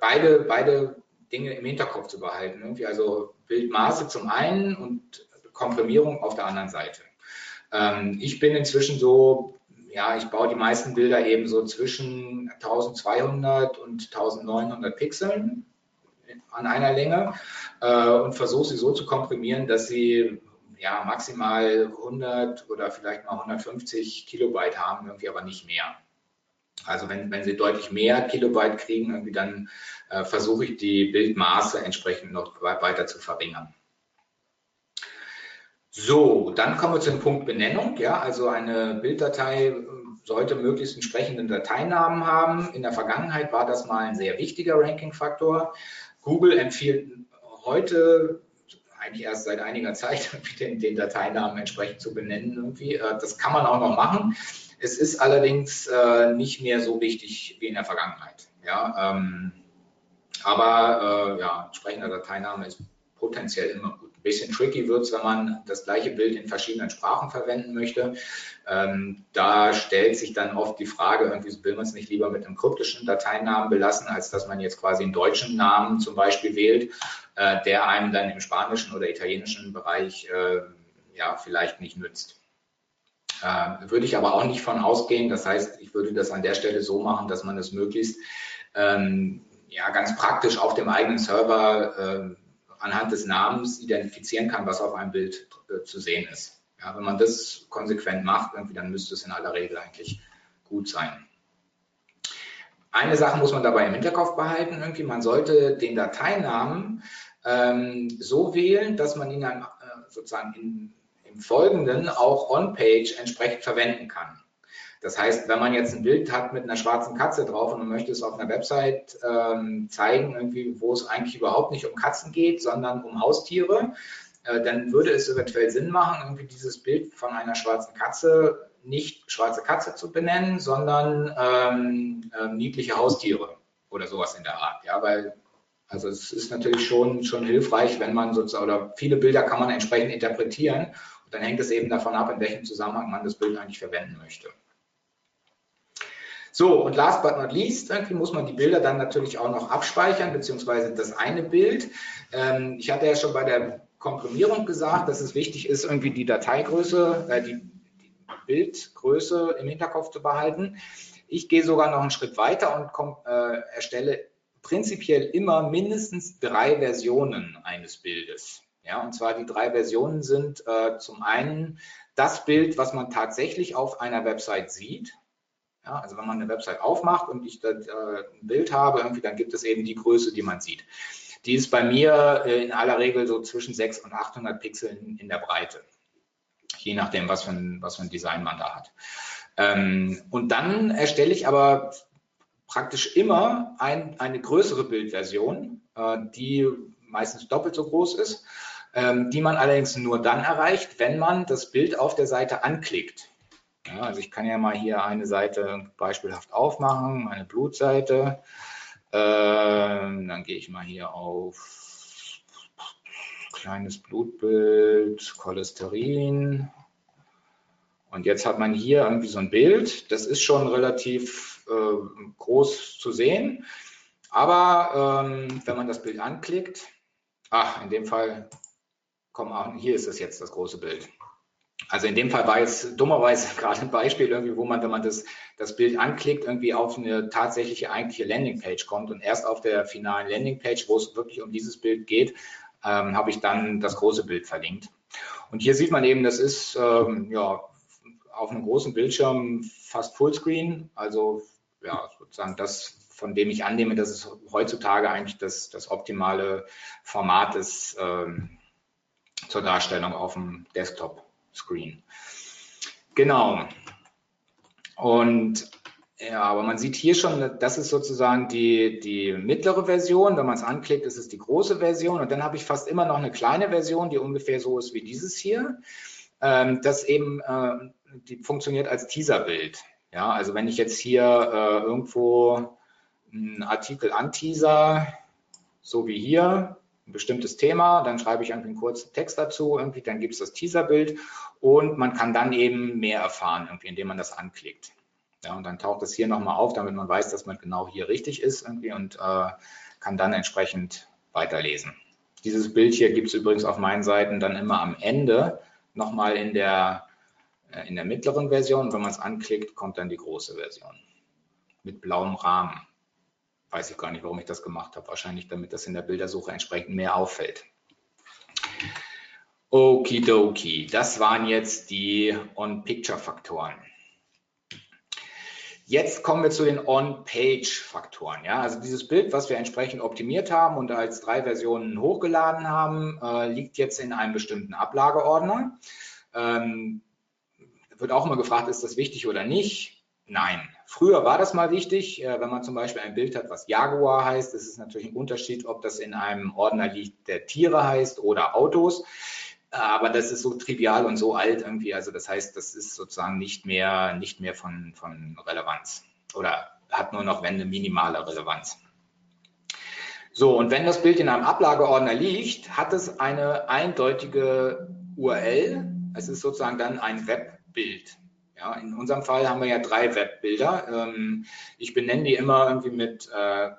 beide, beide Dinge im Hinterkopf zu behalten. Irgendwie also Bildmaße zum einen und Komprimierung auf der anderen Seite. Ähm, ich bin inzwischen so, ja, ich baue die meisten Bilder eben so zwischen 1200 und 1900 Pixeln an einer Länge äh, und versuche sie so zu komprimieren, dass sie ja maximal 100 oder vielleicht mal 150 Kilobyte haben, irgendwie aber nicht mehr. Also wenn, wenn Sie deutlich mehr Kilobyte kriegen, irgendwie dann äh, versuche ich die Bildmaße entsprechend noch weiter zu verringern. So, dann kommen wir zum Punkt Benennung. Ja, also eine Bilddatei äh, sollte möglichst entsprechenden Dateinamen haben. In der Vergangenheit war das mal ein sehr wichtiger Ranking-Faktor. Google empfiehlt heute eigentlich erst seit einiger Zeit den, den Dateinamen entsprechend zu benennen. Irgendwie. Äh, das kann man auch noch machen. Es ist allerdings äh, nicht mehr so wichtig wie in der Vergangenheit. Ja, ähm, aber äh, ja, entsprechender Dateiname ist potenziell immer gut. Ein bisschen tricky wird es, wenn man das gleiche Bild in verschiedenen Sprachen verwenden möchte. Ähm, da stellt sich dann oft die Frage, irgendwie will man es nicht lieber mit einem kryptischen Dateinamen belassen, als dass man jetzt quasi einen deutschen Namen zum Beispiel wählt, äh, der einem dann im spanischen oder italienischen Bereich äh, ja vielleicht nicht nützt. Äh, würde ich aber auch nicht von ausgehen. Das heißt, ich würde das an der Stelle so machen, dass man es möglichst ähm, ja, ganz praktisch auf dem eigenen Server äh, anhand des Namens identifizieren kann, was auf einem Bild äh, zu sehen ist. Ja, wenn man das konsequent macht, dann müsste es in aller Regel eigentlich gut sein. Eine Sache muss man dabei im Hinterkopf behalten. Irgendwie, man sollte den Dateinamen ähm, so wählen, dass man ihn dann äh, sozusagen in im Folgenden auch on-page entsprechend verwenden kann. Das heißt, wenn man jetzt ein Bild hat mit einer schwarzen Katze drauf und man möchte es auf einer Website ähm, zeigen, irgendwie, wo es eigentlich überhaupt nicht um Katzen geht, sondern um Haustiere, äh, dann würde es eventuell Sinn machen, irgendwie dieses Bild von einer schwarzen Katze nicht schwarze Katze zu benennen, sondern ähm, äh, niedliche Haustiere oder sowas in der Art. Ja, weil also es ist natürlich schon, schon hilfreich, wenn man sozusagen, oder viele Bilder kann man entsprechend interpretieren und dann hängt es eben davon ab, in welchem Zusammenhang man das Bild eigentlich verwenden möchte. So, und last but not least, irgendwie muss man die Bilder dann natürlich auch noch abspeichern, beziehungsweise das eine Bild. Ähm, ich hatte ja schon bei der Komprimierung gesagt, dass es wichtig ist, irgendwie die Dateigröße, äh, die, die Bildgröße im Hinterkopf zu behalten. Ich gehe sogar noch einen Schritt weiter und komm, äh, erstelle prinzipiell immer mindestens drei Versionen eines Bildes. Ja, und zwar die drei Versionen sind äh, zum einen das Bild, was man tatsächlich auf einer Website sieht. Ja, also wenn man eine Website aufmacht und ich da äh, ein Bild habe, irgendwie, dann gibt es eben die Größe, die man sieht. Die ist bei mir äh, in aller Regel so zwischen 600 und 800 Pixeln in der Breite. Je nachdem, was für ein, was für ein Design man da hat. Ähm, und dann erstelle ich aber praktisch immer ein, eine größere Bildversion, äh, die meistens doppelt so groß ist ähm, die man allerdings nur dann erreicht, wenn man das Bild auf der Seite anklickt. Ja, also ich kann ja mal hier eine Seite beispielhaft aufmachen, meine Blutseite. Ähm, dann gehe ich mal hier auf kleines Blutbild, Cholesterin. Und jetzt hat man hier irgendwie so ein Bild. Das ist schon relativ äh, groß zu sehen. Aber ähm, wenn man das Bild anklickt, ach, in dem Fall, komm, hier ist es jetzt das große Bild. Also in dem Fall war jetzt dummerweise gerade ein Beispiel irgendwie, wo man, wenn man das, das Bild anklickt, irgendwie auf eine tatsächliche eigentliche Landingpage kommt. Und erst auf der finalen Landingpage, wo es wirklich um dieses Bild geht, ähm, habe ich dann das große Bild verlinkt. Und hier sieht man eben, das ist ähm, ja auf einem großen Bildschirm fast Fullscreen, also ja sozusagen das, von dem ich annehme, dass es heutzutage eigentlich das, das optimale Format ist ähm, zur Darstellung auf dem Desktop-Screen. Genau. Und ja, aber man sieht hier schon, das ist sozusagen die, die mittlere Version. Wenn man es anklickt, ist es die große Version. Und dann habe ich fast immer noch eine kleine Version, die ungefähr so ist wie dieses hier. Ähm, das eben, äh, die funktioniert als Teaserbild. Ja, also wenn ich jetzt hier äh, irgendwo einen Artikel anteaser, so wie hier, ein bestimmtes Thema, dann schreibe ich irgendwie einen kurzen Text dazu, irgendwie, dann gibt es das Teaserbild und man kann dann eben mehr erfahren, irgendwie, indem man das anklickt. Ja, und dann taucht es hier nochmal auf, damit man weiß, dass man genau hier richtig ist irgendwie und äh, kann dann entsprechend weiterlesen. Dieses Bild hier gibt es übrigens auf meinen Seiten dann immer am Ende nochmal in der, äh, in der mittleren Version. wenn man es anklickt, kommt dann die große Version mit blauem Rahmen. Weiß ich gar nicht, warum ich das gemacht habe. Wahrscheinlich, damit das in der Bildersuche entsprechend mehr auffällt. Okidoki, das waren jetzt die On-Picture-Faktoren. Jetzt kommen wir zu den On-Page-Faktoren. Ja, also dieses Bild, was wir entsprechend optimiert haben und als drei Versionen hochgeladen haben, äh, liegt jetzt in einem bestimmten Ablageordner. Ähm, wird auch immer gefragt, ist das wichtig oder nicht? Nein. Früher war das mal wichtig, äh, wenn man zum Beispiel ein Bild hat, was Jaguar heißt. Das ist natürlich ein Unterschied, ob das in einem Ordner liegt, der Tiere heißt oder Autos. Aber das ist so trivial und so alt irgendwie. Also das heißt, das ist sozusagen nicht mehr, nicht mehr von, von Relevanz oder hat nur noch, wenn eine minimale Relevanz. So, und wenn das Bild in einem Ablageordner liegt, hat es eine eindeutige URL. Es ist sozusagen dann ein Webbild. Ja, in unserem Fall haben wir ja drei Webbilder. Ähm, ich benenne die immer irgendwie mit, äh,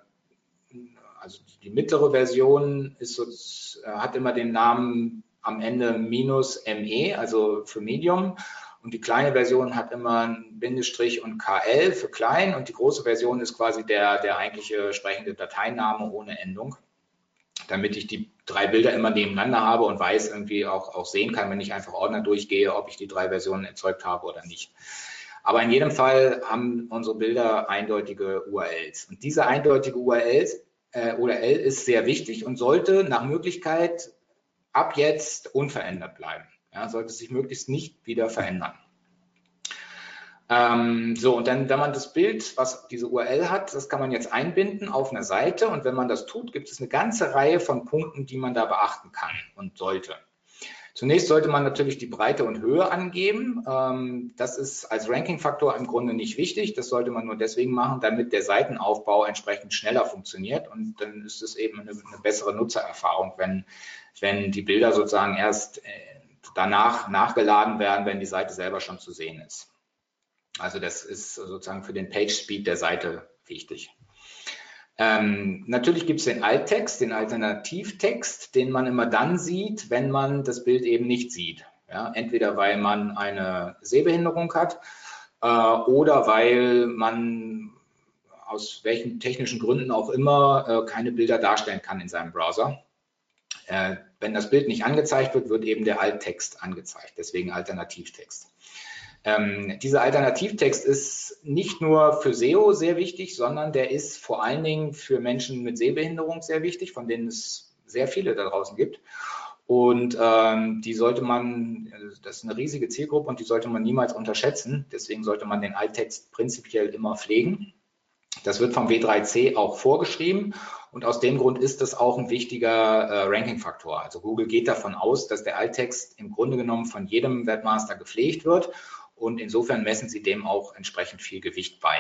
also die mittlere Version ist so, hat immer den Namen am Ende minus ME, also für Medium. Und die kleine Version hat immer ein Bindestrich und KL für klein und die große Version ist quasi der, der eigentliche sprechende Dateiname ohne Endung, damit ich die drei Bilder immer nebeneinander habe und weiß irgendwie auch, auch sehen kann, wenn ich einfach Ordner durchgehe, ob ich die drei Versionen erzeugt habe oder nicht. Aber in jedem Fall haben unsere Bilder eindeutige URLs. Und diese eindeutige URLs, äh, URL ist sehr wichtig und sollte nach Möglichkeit ab jetzt unverändert bleiben. Ja, sollte sich möglichst nicht wieder verändern. Ähm, so, und dann, wenn man das Bild, was diese URL hat, das kann man jetzt einbinden auf einer Seite. Und wenn man das tut, gibt es eine ganze Reihe von Punkten, die man da beachten kann und sollte. Zunächst sollte man natürlich die Breite und Höhe angeben. Ähm, das ist als Ranking-Faktor im Grunde nicht wichtig. Das sollte man nur deswegen machen, damit der Seitenaufbau entsprechend schneller funktioniert. Und dann ist es eben eine, eine bessere Nutzererfahrung, wenn, wenn die Bilder sozusagen erst äh, danach nachgeladen werden, wenn die Seite selber schon zu sehen ist. Also das ist sozusagen für den Page Speed der Seite wichtig. Ähm, natürlich gibt es den Alttext, den Alternativtext, den man immer dann sieht, wenn man das Bild eben nicht sieht. Ja, entweder weil man eine Sehbehinderung hat äh, oder weil man aus welchen technischen Gründen auch immer äh, keine Bilder darstellen kann in seinem Browser. Äh, wenn das Bild nicht angezeigt wird, wird eben der Alttext angezeigt, deswegen Alternativtext. Ähm, dieser Alternativtext ist nicht nur für SEO sehr wichtig, sondern der ist vor allen Dingen für Menschen mit Sehbehinderung sehr wichtig, von denen es sehr viele da draußen gibt. Und ähm, die sollte man, das ist eine riesige Zielgruppe und die sollte man niemals unterschätzen. Deswegen sollte man den Alttext prinzipiell immer pflegen. Das wird vom W3C auch vorgeschrieben und aus dem Grund ist das auch ein wichtiger äh, Ranking-Faktor. Also Google geht davon aus, dass der Alttext im Grunde genommen von jedem Webmaster gepflegt wird und insofern messen sie dem auch entsprechend viel Gewicht bei.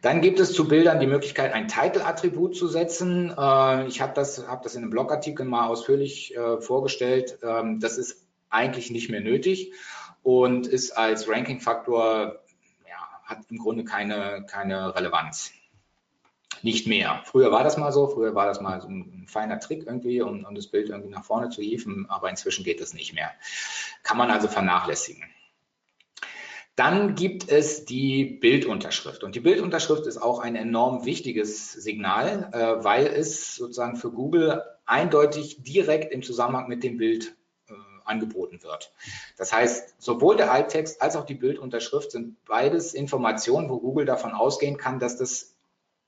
Dann gibt es zu Bildern die Möglichkeit, ein Title-Attribut zu setzen. Äh, ich habe das, hab das in einem Blogartikel mal ausführlich äh, vorgestellt. Ähm, das ist eigentlich nicht mehr nötig und ist als Ranking-Faktor, ja, hat im Grunde keine, keine Relevanz. Nicht mehr. Früher war das mal so, früher war das mal so ein, feiner Trick irgendwie, um, um das Bild irgendwie nach vorne zu hieven, aber inzwischen geht das nicht mehr. Kann man also vernachlässigen. Dann gibt es die Bildunterschrift. Und die Bildunterschrift ist auch ein enorm wichtiges Signal, äh, weil es sozusagen für Google eindeutig direkt im Zusammenhang mit dem Bild äh, angeboten wird. Das heißt, sowohl der Alttext als auch die Bildunterschrift sind beides Informationen, wo Google davon ausgehen kann, dass das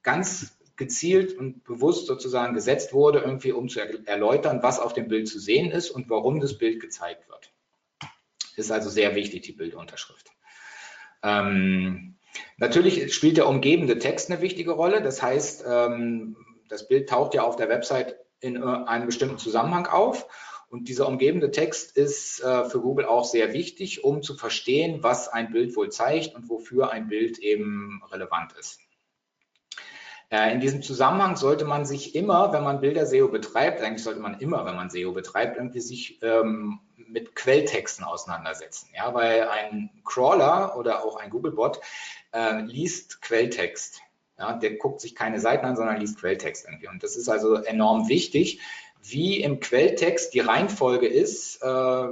ganz gezielt und bewusst sozusagen gesetzt wurde, irgendwie um zu erläutern, was auf dem Bild zu sehen ist und warum das Bild gezeigt wird. Ist also sehr wichtig, die Bildunterschrift. Ähm, natürlich spielt der umgebende Text eine wichtige Rolle. Das heißt, ähm, das Bild taucht ja auf der Website in äh, einem bestimmten Zusammenhang auf. Und dieser umgebende Text ist äh, für Google auch sehr wichtig, um zu verstehen, was ein Bild wohl zeigt und wofür ein Bild eben relevant ist. In diesem Zusammenhang sollte man sich immer, wenn man Bilder-SEO betreibt, eigentlich sollte man immer, wenn man SEO betreibt, irgendwie sich ähm, mit Quelltexten auseinandersetzen. Ja, weil ein Crawler oder auch ein Googlebot äh, liest Quelltext. Ja, der guckt sich keine Seiten an, sondern liest Quelltext irgendwie. Und das ist also enorm wichtig, wie im Quelltext die Reihenfolge ist, äh,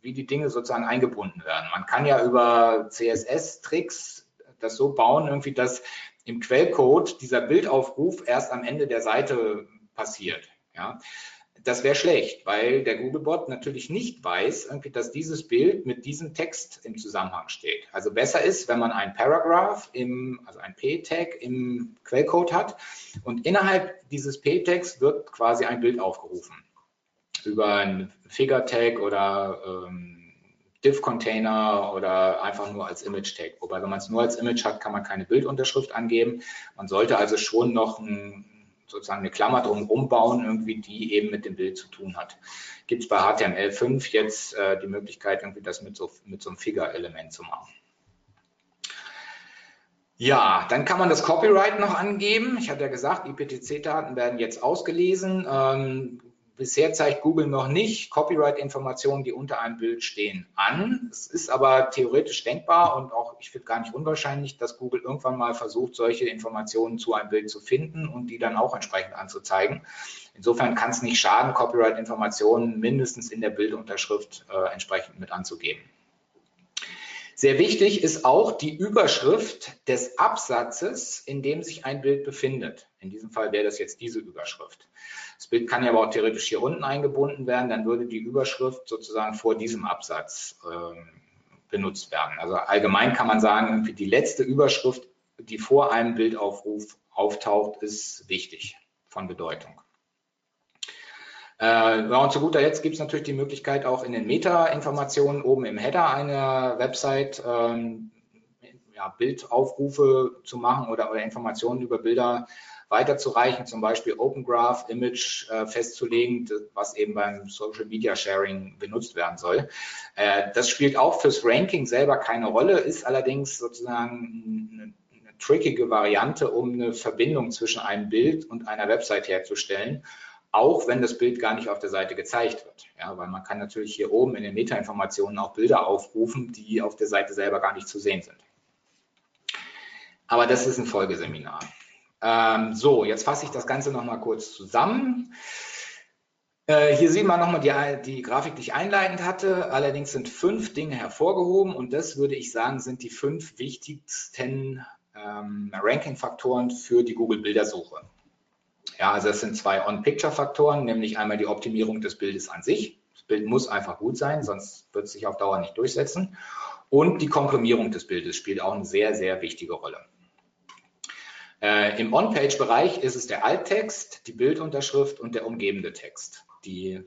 wie die Dinge sozusagen eingebunden werden. Man kann ja über CSS-Tricks das so bauen, irgendwie, dass im Quellcode dieser Bildaufruf erst am Ende der Seite passiert. Ja. Das wäre schlecht, weil der Googlebot natürlich nicht weiß, dass dieses Bild mit diesem Text im Zusammenhang steht. Also besser ist, wenn man ein Paragraph, im, also ein P-Tag im Quellcode hat und innerhalb dieses P-Tags wird quasi ein Bild aufgerufen über ein Figure-Tag oder ähm, Div-Container oder einfach nur als Image-Tag. Wobei, wenn man es nur als Image hat, kann man keine Bildunterschrift angeben. Man sollte also schon noch ein, sozusagen eine Klammer drum umbauen, irgendwie, die eben mit dem Bild zu tun hat. Gibt es bei HTML5 jetzt äh, die Möglichkeit, irgendwie das mit so, mit so einem Figure-Element zu machen. Ja, dann kann man das Copyright noch angeben. Ich hatte ja gesagt, IPTC-Daten werden jetzt ausgelesen. Ähm, Bisher zeigt Google noch nicht Copyright-Informationen, die unter einem Bild stehen, an. Es ist aber theoretisch denkbar und auch, ich finde gar nicht unwahrscheinlich, dass Google irgendwann mal versucht, solche Informationen zu einem Bild zu finden und die dann auch entsprechend anzuzeigen. Insofern kann es nicht schaden, Copyright-Informationen mindestens in der Bildunterschrift äh, entsprechend mit anzugeben. Sehr wichtig ist auch die Überschrift des Absatzes, in dem sich ein Bild befindet. In diesem Fall wäre das jetzt diese Überschrift. Das Bild kann ja aber auch theoretisch hier unten eingebunden werden, dann würde die Überschrift sozusagen vor diesem Absatz äh, benutzt werden. Also allgemein kann man sagen, die letzte Überschrift, die vor einem Bildaufruf auftaucht, ist wichtig von Bedeutung. Äh, und zu guter Letzt gibt es natürlich die Möglichkeit, auch in den Meta-Informationen oben im Header einer Website ähm, ja, Bildaufrufe zu machen oder, oder Informationen über Bilder weiterzureichen, zum Beispiel Open Graph Image äh, festzulegen, was eben beim Social Media Sharing benutzt werden soll. Äh, das spielt auch fürs Ranking selber keine Rolle, ist allerdings sozusagen eine trickige Variante, um eine Verbindung zwischen einem Bild und einer Website herzustellen auch wenn das Bild gar nicht auf der Seite gezeigt wird. Ja, weil man kann natürlich hier oben in den Metainformationen auch Bilder aufrufen, die auf der Seite selber gar nicht zu sehen sind. Aber das ist ein Folgeseminar. Ähm, so, jetzt fasse ich das Ganze nochmal kurz zusammen. Äh, hier sieht man nochmal die, die Grafik, die ich einleitend hatte. Allerdings sind fünf Dinge hervorgehoben und das würde ich sagen, sind die fünf wichtigsten ähm, Ranking-Faktoren für die Google-Bildersuche. Ja, also es sind zwei On-Picture-Faktoren, nämlich einmal die Optimierung des Bildes an sich. Das Bild muss einfach gut sein, sonst wird es sich auf Dauer nicht durchsetzen. Und die Komprimierung des Bildes spielt auch eine sehr, sehr wichtige Rolle. Äh, Im On-Page-Bereich ist es der Alttext, die Bildunterschrift und der umgebende Text, die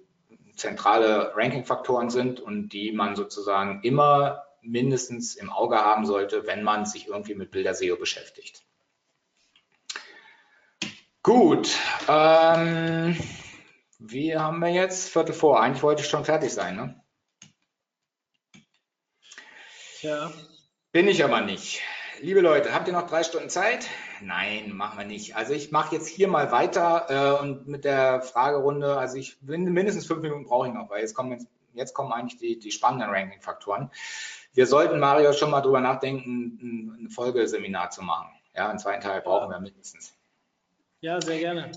zentrale Ranking-Faktoren sind und die man sozusagen immer mindestens im Auge haben sollte, wenn man sich irgendwie mit Bilder-SEO beschäftigt. Gut, ähm, wie haben wir jetzt? Viertel vor. Eigentlich wollte ich schon fertig sein, ne? Ja. Bin ich aber nicht. Liebe Leute, habt ihr noch drei Stunden Zeit? Nein, machen wir nicht. Also ich mache jetzt hier mal weiter äh, und mit der Fragerunde, also ich mindestens fünf Minuten brauche ich noch, weil jetzt kommen, jetzt kommen eigentlich die, die spannenden Ranking-Faktoren. Wir sollten, Mario, schon mal drüber nachdenken, ein, ein Folgeseminar zu machen. Ja, einen zweiten Teil brauchen wir mindestens. Ja, sehr gerne.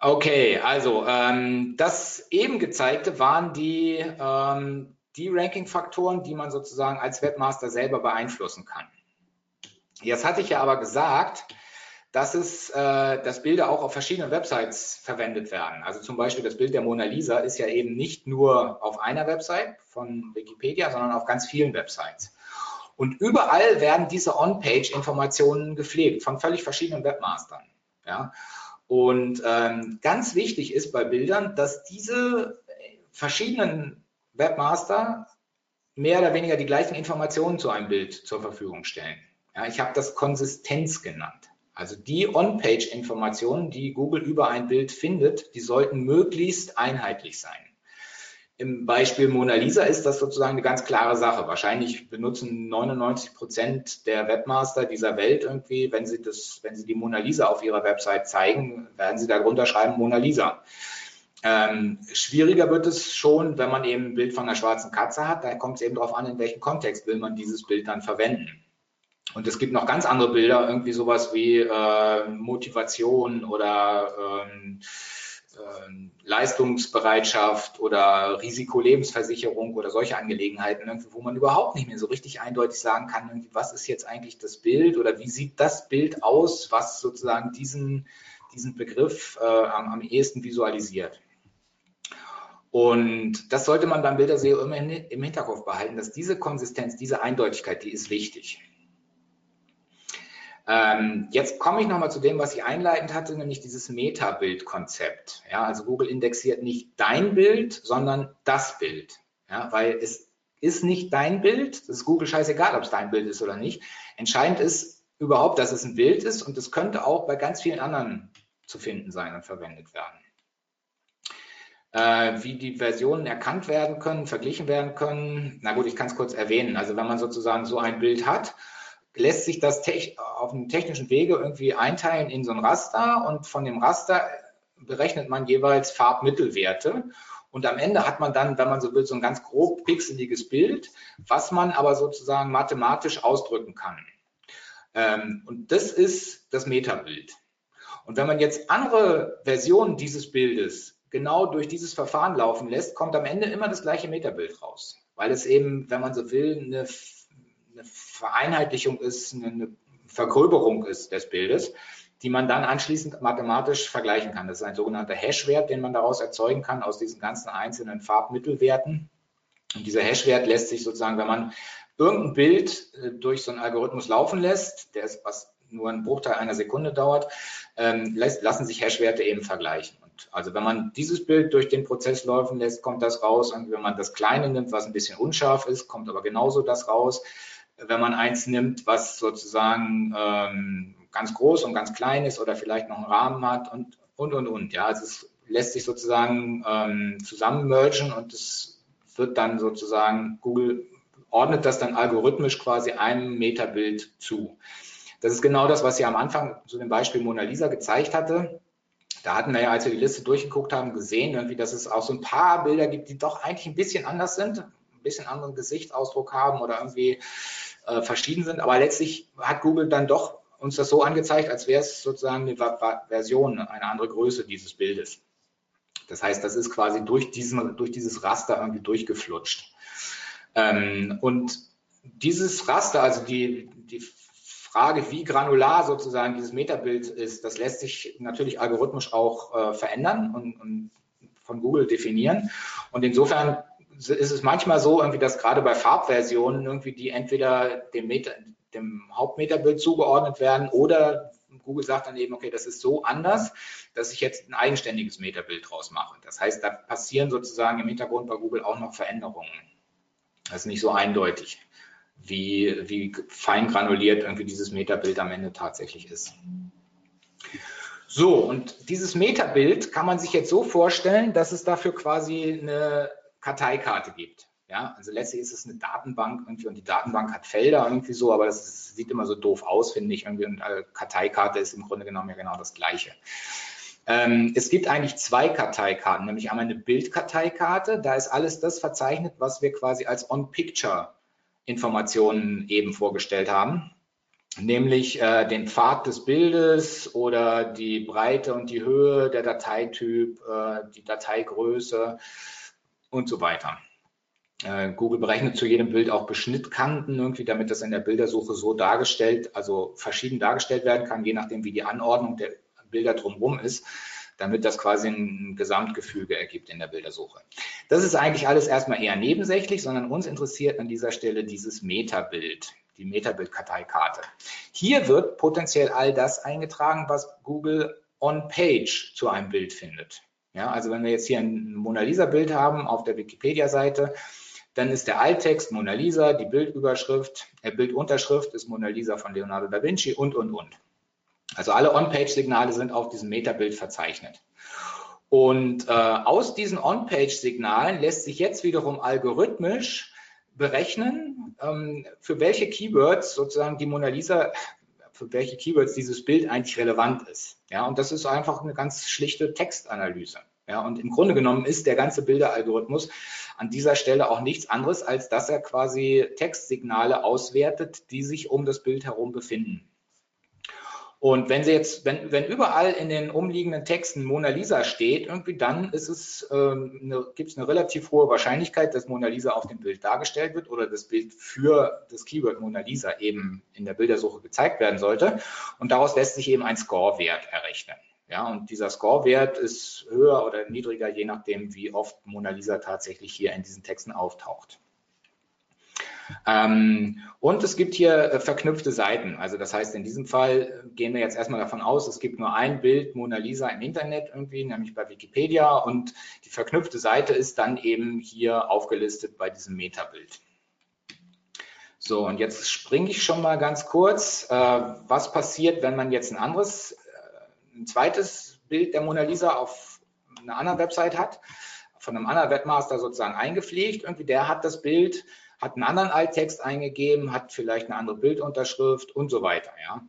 Okay, also ähm, das eben gezeigte waren die, ähm, die Ranking-Faktoren, die man sozusagen als Webmaster selber beeinflussen kann. Jetzt hatte ich ja aber gesagt, dass es, äh, dass Bilder auch auf verschiedenen Websites verwendet werden. Also zum Beispiel das Bild der Mona Lisa ist ja eben nicht nur auf einer Website von Wikipedia, sondern auf ganz vielen Websites. Und überall werden diese On-Page-Informationen gepflegt von völlig verschiedenen Webmastern. Ja? Und ähm, ganz wichtig ist bei Bildern, dass diese verschiedenen Webmaster mehr oder weniger die gleichen Informationen zu einem Bild zur Verfügung stellen. Ja, ich habe das Konsistenz genannt. Also die On-Page-Informationen, die Google über ein Bild findet, die sollten möglichst einheitlich sein. Im Beispiel Mona Lisa ist das sozusagen eine ganz klare Sache. Wahrscheinlich benutzen 99 Prozent der Webmaster dieser Welt irgendwie, wenn sie das, wenn sie die Mona Lisa auf ihrer Website zeigen, werden sie darunter schreiben Mona Lisa. Ähm, schwieriger wird es schon, wenn man eben ein Bild von einer schwarzen Katze hat. Da kommt es eben darauf an, in welchem Kontext will man dieses Bild dann verwenden. Und es gibt noch ganz andere Bilder, irgendwie sowas wie äh, Motivation oder ähm, äh, Leistungsbereitschaft oder Risikolebensversicherung oder solche Angelegenheiten, wo man überhaupt nicht mehr so richtig eindeutig sagen kann, was ist jetzt eigentlich das Bild oder wie sieht das Bild aus, was sozusagen diesen, diesen Begriff äh, am, am ehesten visualisiert. Und das sollte man beim Bilderseo immer im Hinterkopf behalten, dass diese Konsistenz, diese Eindeutigkeit, die ist wichtig. Ähm, jetzt komme ich nochmal zu dem, was ich einleitend hatte, nämlich dieses Meta-Bild-Konzept. Ja, also Google indexiert nicht dein Bild, sondern das Bild. Ja, weil es ist nicht dein Bild, das ist Google scheißegal, ob es dein Bild ist oder nicht. Entscheidend ist überhaupt, dass es ein Bild ist und es könnte auch bei ganz vielen anderen zu finden sein und verwendet werden. Äh, wie die Versionen erkannt werden können, verglichen werden können, na gut, ich kann es kurz erwähnen. Also wenn man sozusagen so ein Bild hat lässt sich das auf einem technischen Wege irgendwie einteilen in so ein Raster und von dem Raster berechnet man jeweils Farbmittelwerte. Und am Ende hat man dann, wenn man so will, so ein ganz grob pixeliges Bild, was man aber sozusagen mathematisch ausdrücken kann. Ähm, und das ist das Metabild. Und wenn man jetzt andere Versionen dieses Bildes genau durch dieses Verfahren laufen lässt, kommt am Ende immer das gleiche Metabild raus. Weil es eben, wenn man so will, eine eine Vereinheitlichung ist, eine Vergröberung ist des Bildes, die man dann anschließend mathematisch vergleichen kann. Das ist ein sogenannter Hash-Wert, den man daraus erzeugen kann aus diesen ganzen einzelnen Farbmittelwerten. Und dieser Hash-Wert lässt sich sozusagen, wenn man irgendein Bild äh, durch so einen Algorithmus laufen lässt, der ist, was nur einen Bruchteil einer Sekunde dauert, ähm, lässt, lassen sich Hash-Werte eben vergleichen. Und also wenn man dieses Bild durch den Prozess laufen lässt, kommt das raus. Und wenn man das Kleine nimmt, was ein bisschen unscharf ist, kommt aber genauso das raus wenn man eins nimmt, was sozusagen ähm, ganz groß und ganz klein ist oder vielleicht noch einen Rahmen hat und, und, und, und. Ja, also es lässt sich sozusagen ähm, zusammenmergen und es wird dann sozusagen, Google ordnet das dann algorithmisch quasi einem Metabild zu. Das ist genau das, was ich am Anfang zu dem Beispiel Mona Lisa gezeigt hatte. Da hatten wir ja, als wir die Liste durchgeguckt haben, gesehen, irgendwie, dass es auch so ein paar Bilder gibt, die doch eigentlich ein bisschen anders sind, ein bisschen anderen Gesichtsausdruck haben oder irgendwie äh, verschieden sind. Aber letztlich hat Google dann doch uns das so angezeigt, als wäre es sozusagen eine Version, eine andere Größe dieses Bildes. Das heißt, das ist quasi durch, diesen, durch dieses Raster irgendwie durchgeflutscht. Ähm, und dieses Raster, also die, die Frage, wie granular sozusagen dieses Metabild ist, das lässt sich natürlich algorithmisch auch äh, verändern und, und von Google definieren. Und insofern ist es manchmal so, irgendwie, dass gerade bei Farbversionen irgendwie die entweder dem, Meta, dem Hauptmeterbild zugeordnet werden oder Google sagt dann eben, okay, das ist so anders, dass ich jetzt ein eigenständiges Meterbild draus mache. Das heißt, da passieren sozusagen im Hintergrund bei Google auch noch Veränderungen. Das ist nicht so eindeutig, wie, wie fein granuliert irgendwie dieses Meterbild am Ende tatsächlich ist. So, und dieses Meterbild kann man sich jetzt so vorstellen, dass es dafür quasi eine Karteikarte gibt. Ja, also letztlich ist es eine Datenbank irgendwie und die Datenbank hat Felder irgendwie so, aber das ist, sieht immer so doof aus, finde ich. Irgendwie und eine Karteikarte ist im Grunde genommen ja genau das Gleiche. Ähm, es gibt eigentlich zwei Karteikarten, nämlich einmal eine Bildkarteikarte. Da ist alles das verzeichnet, was wir quasi als On-Picture-Informationen eben vorgestellt haben nämlich äh, den Pfad des Bildes oder die Breite und die Höhe der Dateityp, äh, die Dateigröße und so weiter. Äh, Google berechnet zu jedem Bild auch Beschnittkanten irgendwie, damit das in der Bildersuche so dargestellt, also verschieden dargestellt werden kann, je nachdem, wie die Anordnung der Bilder drumherum ist, damit das quasi ein Gesamtgefüge ergibt in der Bildersuche. Das ist eigentlich alles erstmal eher nebensächlich, sondern uns interessiert an dieser Stelle dieses Metabild die Metabild-Karteikarte. Hier wird potenziell all das eingetragen, was Google on-page zu einem Bild findet. Ja, also wenn wir jetzt hier ein Mona Lisa-Bild haben auf der Wikipedia-Seite, dann ist der Alttext Mona Lisa, die Bildüberschrift, der Bildunterschrift ist Mona Lisa von Leonardo da Vinci und, und, und. Also alle On-Page-Signale sind auf diesem Metabild verzeichnet. Und äh, aus diesen On-Page-Signalen lässt sich jetzt wiederum algorithmisch berechnen, ähm, für welche Keywords sozusagen die Mona Lisa, für welche Keywords dieses Bild eigentlich relevant ist. Ja, und das ist einfach eine ganz schlichte Textanalyse. Ja, und im Grunde genommen ist der ganze Bilderalgorithmus an dieser Stelle auch nichts anderes, als dass er quasi Textsignale auswertet, die sich um das Bild herum befinden. Und wenn sie jetzt, wenn, wenn überall in den umliegenden Texten Mona Lisa steht, irgendwie dann ist es, ähm, eine, gibt es eine relativ hohe Wahrscheinlichkeit, dass Mona Lisa auf dem Bild dargestellt wird oder das Bild für das Keyword Mona Lisa eben in der Bildersuche gezeigt werden sollte. Und daraus lässt sich eben ein Score-Wert errechnen. Ja, und dieser Score-Wert ist höher oder niedriger, je nachdem, wie oft Mona Lisa tatsächlich hier in diesen Texten auftaucht. Ähm, und es gibt hier äh, verknüpfte Seiten. Also das heißt, in diesem Fall äh, gehen wir jetzt erstmal davon aus, es gibt nur ein Bild Mona Lisa im Internet irgendwie, nämlich bei Wikipedia. Und die verknüpfte Seite ist dann eben hier aufgelistet bei diesem Metabild. So, und jetzt springe ich schon mal ganz kurz. Äh, was passiert, wenn man jetzt ein anderes, äh, ein zweites Bild der Mona Lisa auf einer anderen Website hat, von einem anderen Webmaster sozusagen eingepflegt? Irgendwie, der hat das Bild hat einen anderen Alttext eingegeben, hat vielleicht eine andere Bildunterschrift und so weiter. Ja.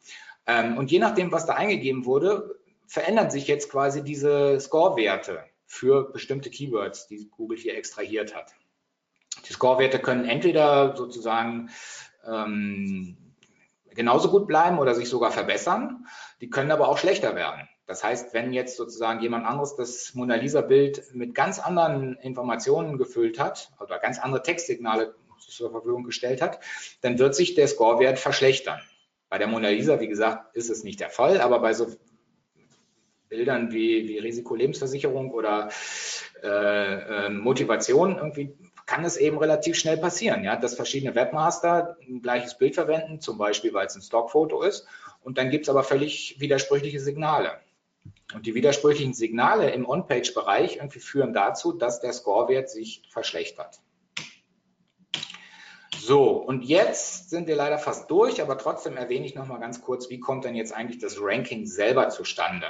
Ähm, und je nachdem, was da eingegeben wurde, verändern sich jetzt quasi diese Score-Werte für bestimmte Keywords, die Google hier extrahiert hat. Die Score-Werte können entweder sozusagen ähm, genauso gut bleiben oder sich sogar verbessern. Die können aber auch schlechter werden. Das heißt, wenn jetzt sozusagen jemand anderes das Mona Lisa-Bild mit ganz anderen Informationen gefüllt hat oder ganz andere Textsignale zur Verfügung gestellt hat, dann wird sich der Scorewert verschlechtern. Bei der Mona Lisa, wie gesagt, ist es nicht der Fall, aber bei so Bildern wie, wie Risikolebensversicherung oder äh, äh, Motivation irgendwie kann es eben relativ schnell passieren, ja, dass verschiedene Webmaster ein gleiches Bild verwenden, zum Beispiel, weil es ein Stockfoto ist, und dann gibt es aber völlig widersprüchliche Signale. Und die widersprüchlichen Signale im On-Page-Bereich irgendwie führen dazu, dass der Scorewert sich verschlechtert. So, und jetzt sind wir leider fast durch, aber trotzdem erwähne ich noch mal ganz kurz, wie kommt denn jetzt eigentlich das Ranking selber zustande?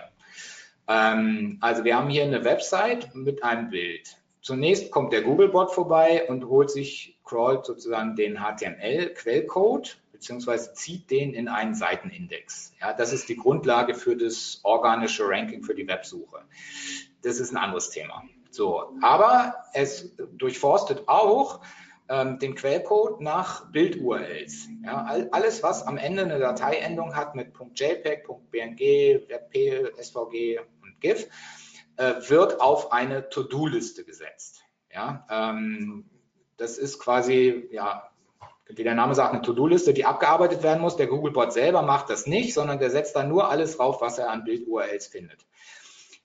Ähm, also wir haben hier eine Website mit einem Bild. Zunächst kommt der Googlebot vorbei und holt sich, crawlt sozusagen den HTML-Quellcode beziehungsweise zieht den in einen Seitenindex. Ja, das ist die Grundlage für das organische Ranking für die Websuche. Das ist ein anderes Thema. So, aber es durchforstet auch ähm, den Quellcode nach Bild-URLs. Ja, all, alles, was am Ende eine Dateiendung hat mit .jpeg, .bng, WebP, SVG und GIF, äh, wird auf eine To-Do-Liste gesetzt. Ja, ähm, das ist quasi, ja, wie der Name sagt, eine To-Do-Liste, die abgearbeitet werden muss. Der Googlebot selber macht das nicht, sondern der setzt da nur alles drauf, was er an Bild-URLs findet.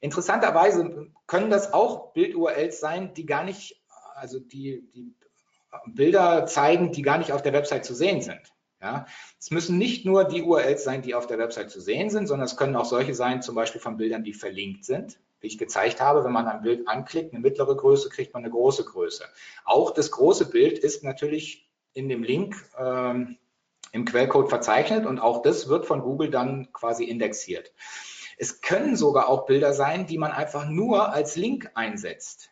Interessanterweise können das auch Bild-URLs sein, die gar nicht, also die, die Bilder zeigen, die gar nicht auf der Website zu sehen sind. Ja, es müssen nicht nur die URLs sein, die auf der Website zu sehen sind, sondern es können auch solche sein, zum Beispiel von Bildern, die verlinkt sind. Wie ich gezeigt habe, wenn man ein Bild anklickt, eine mittlere Größe, kriegt man eine große Größe. Auch das große Bild ist natürlich in dem Link ähm, im Quellcode verzeichnet und auch das wird von Google dann quasi indexiert. Es können sogar auch Bilder sein, die man einfach nur als Link einsetzt.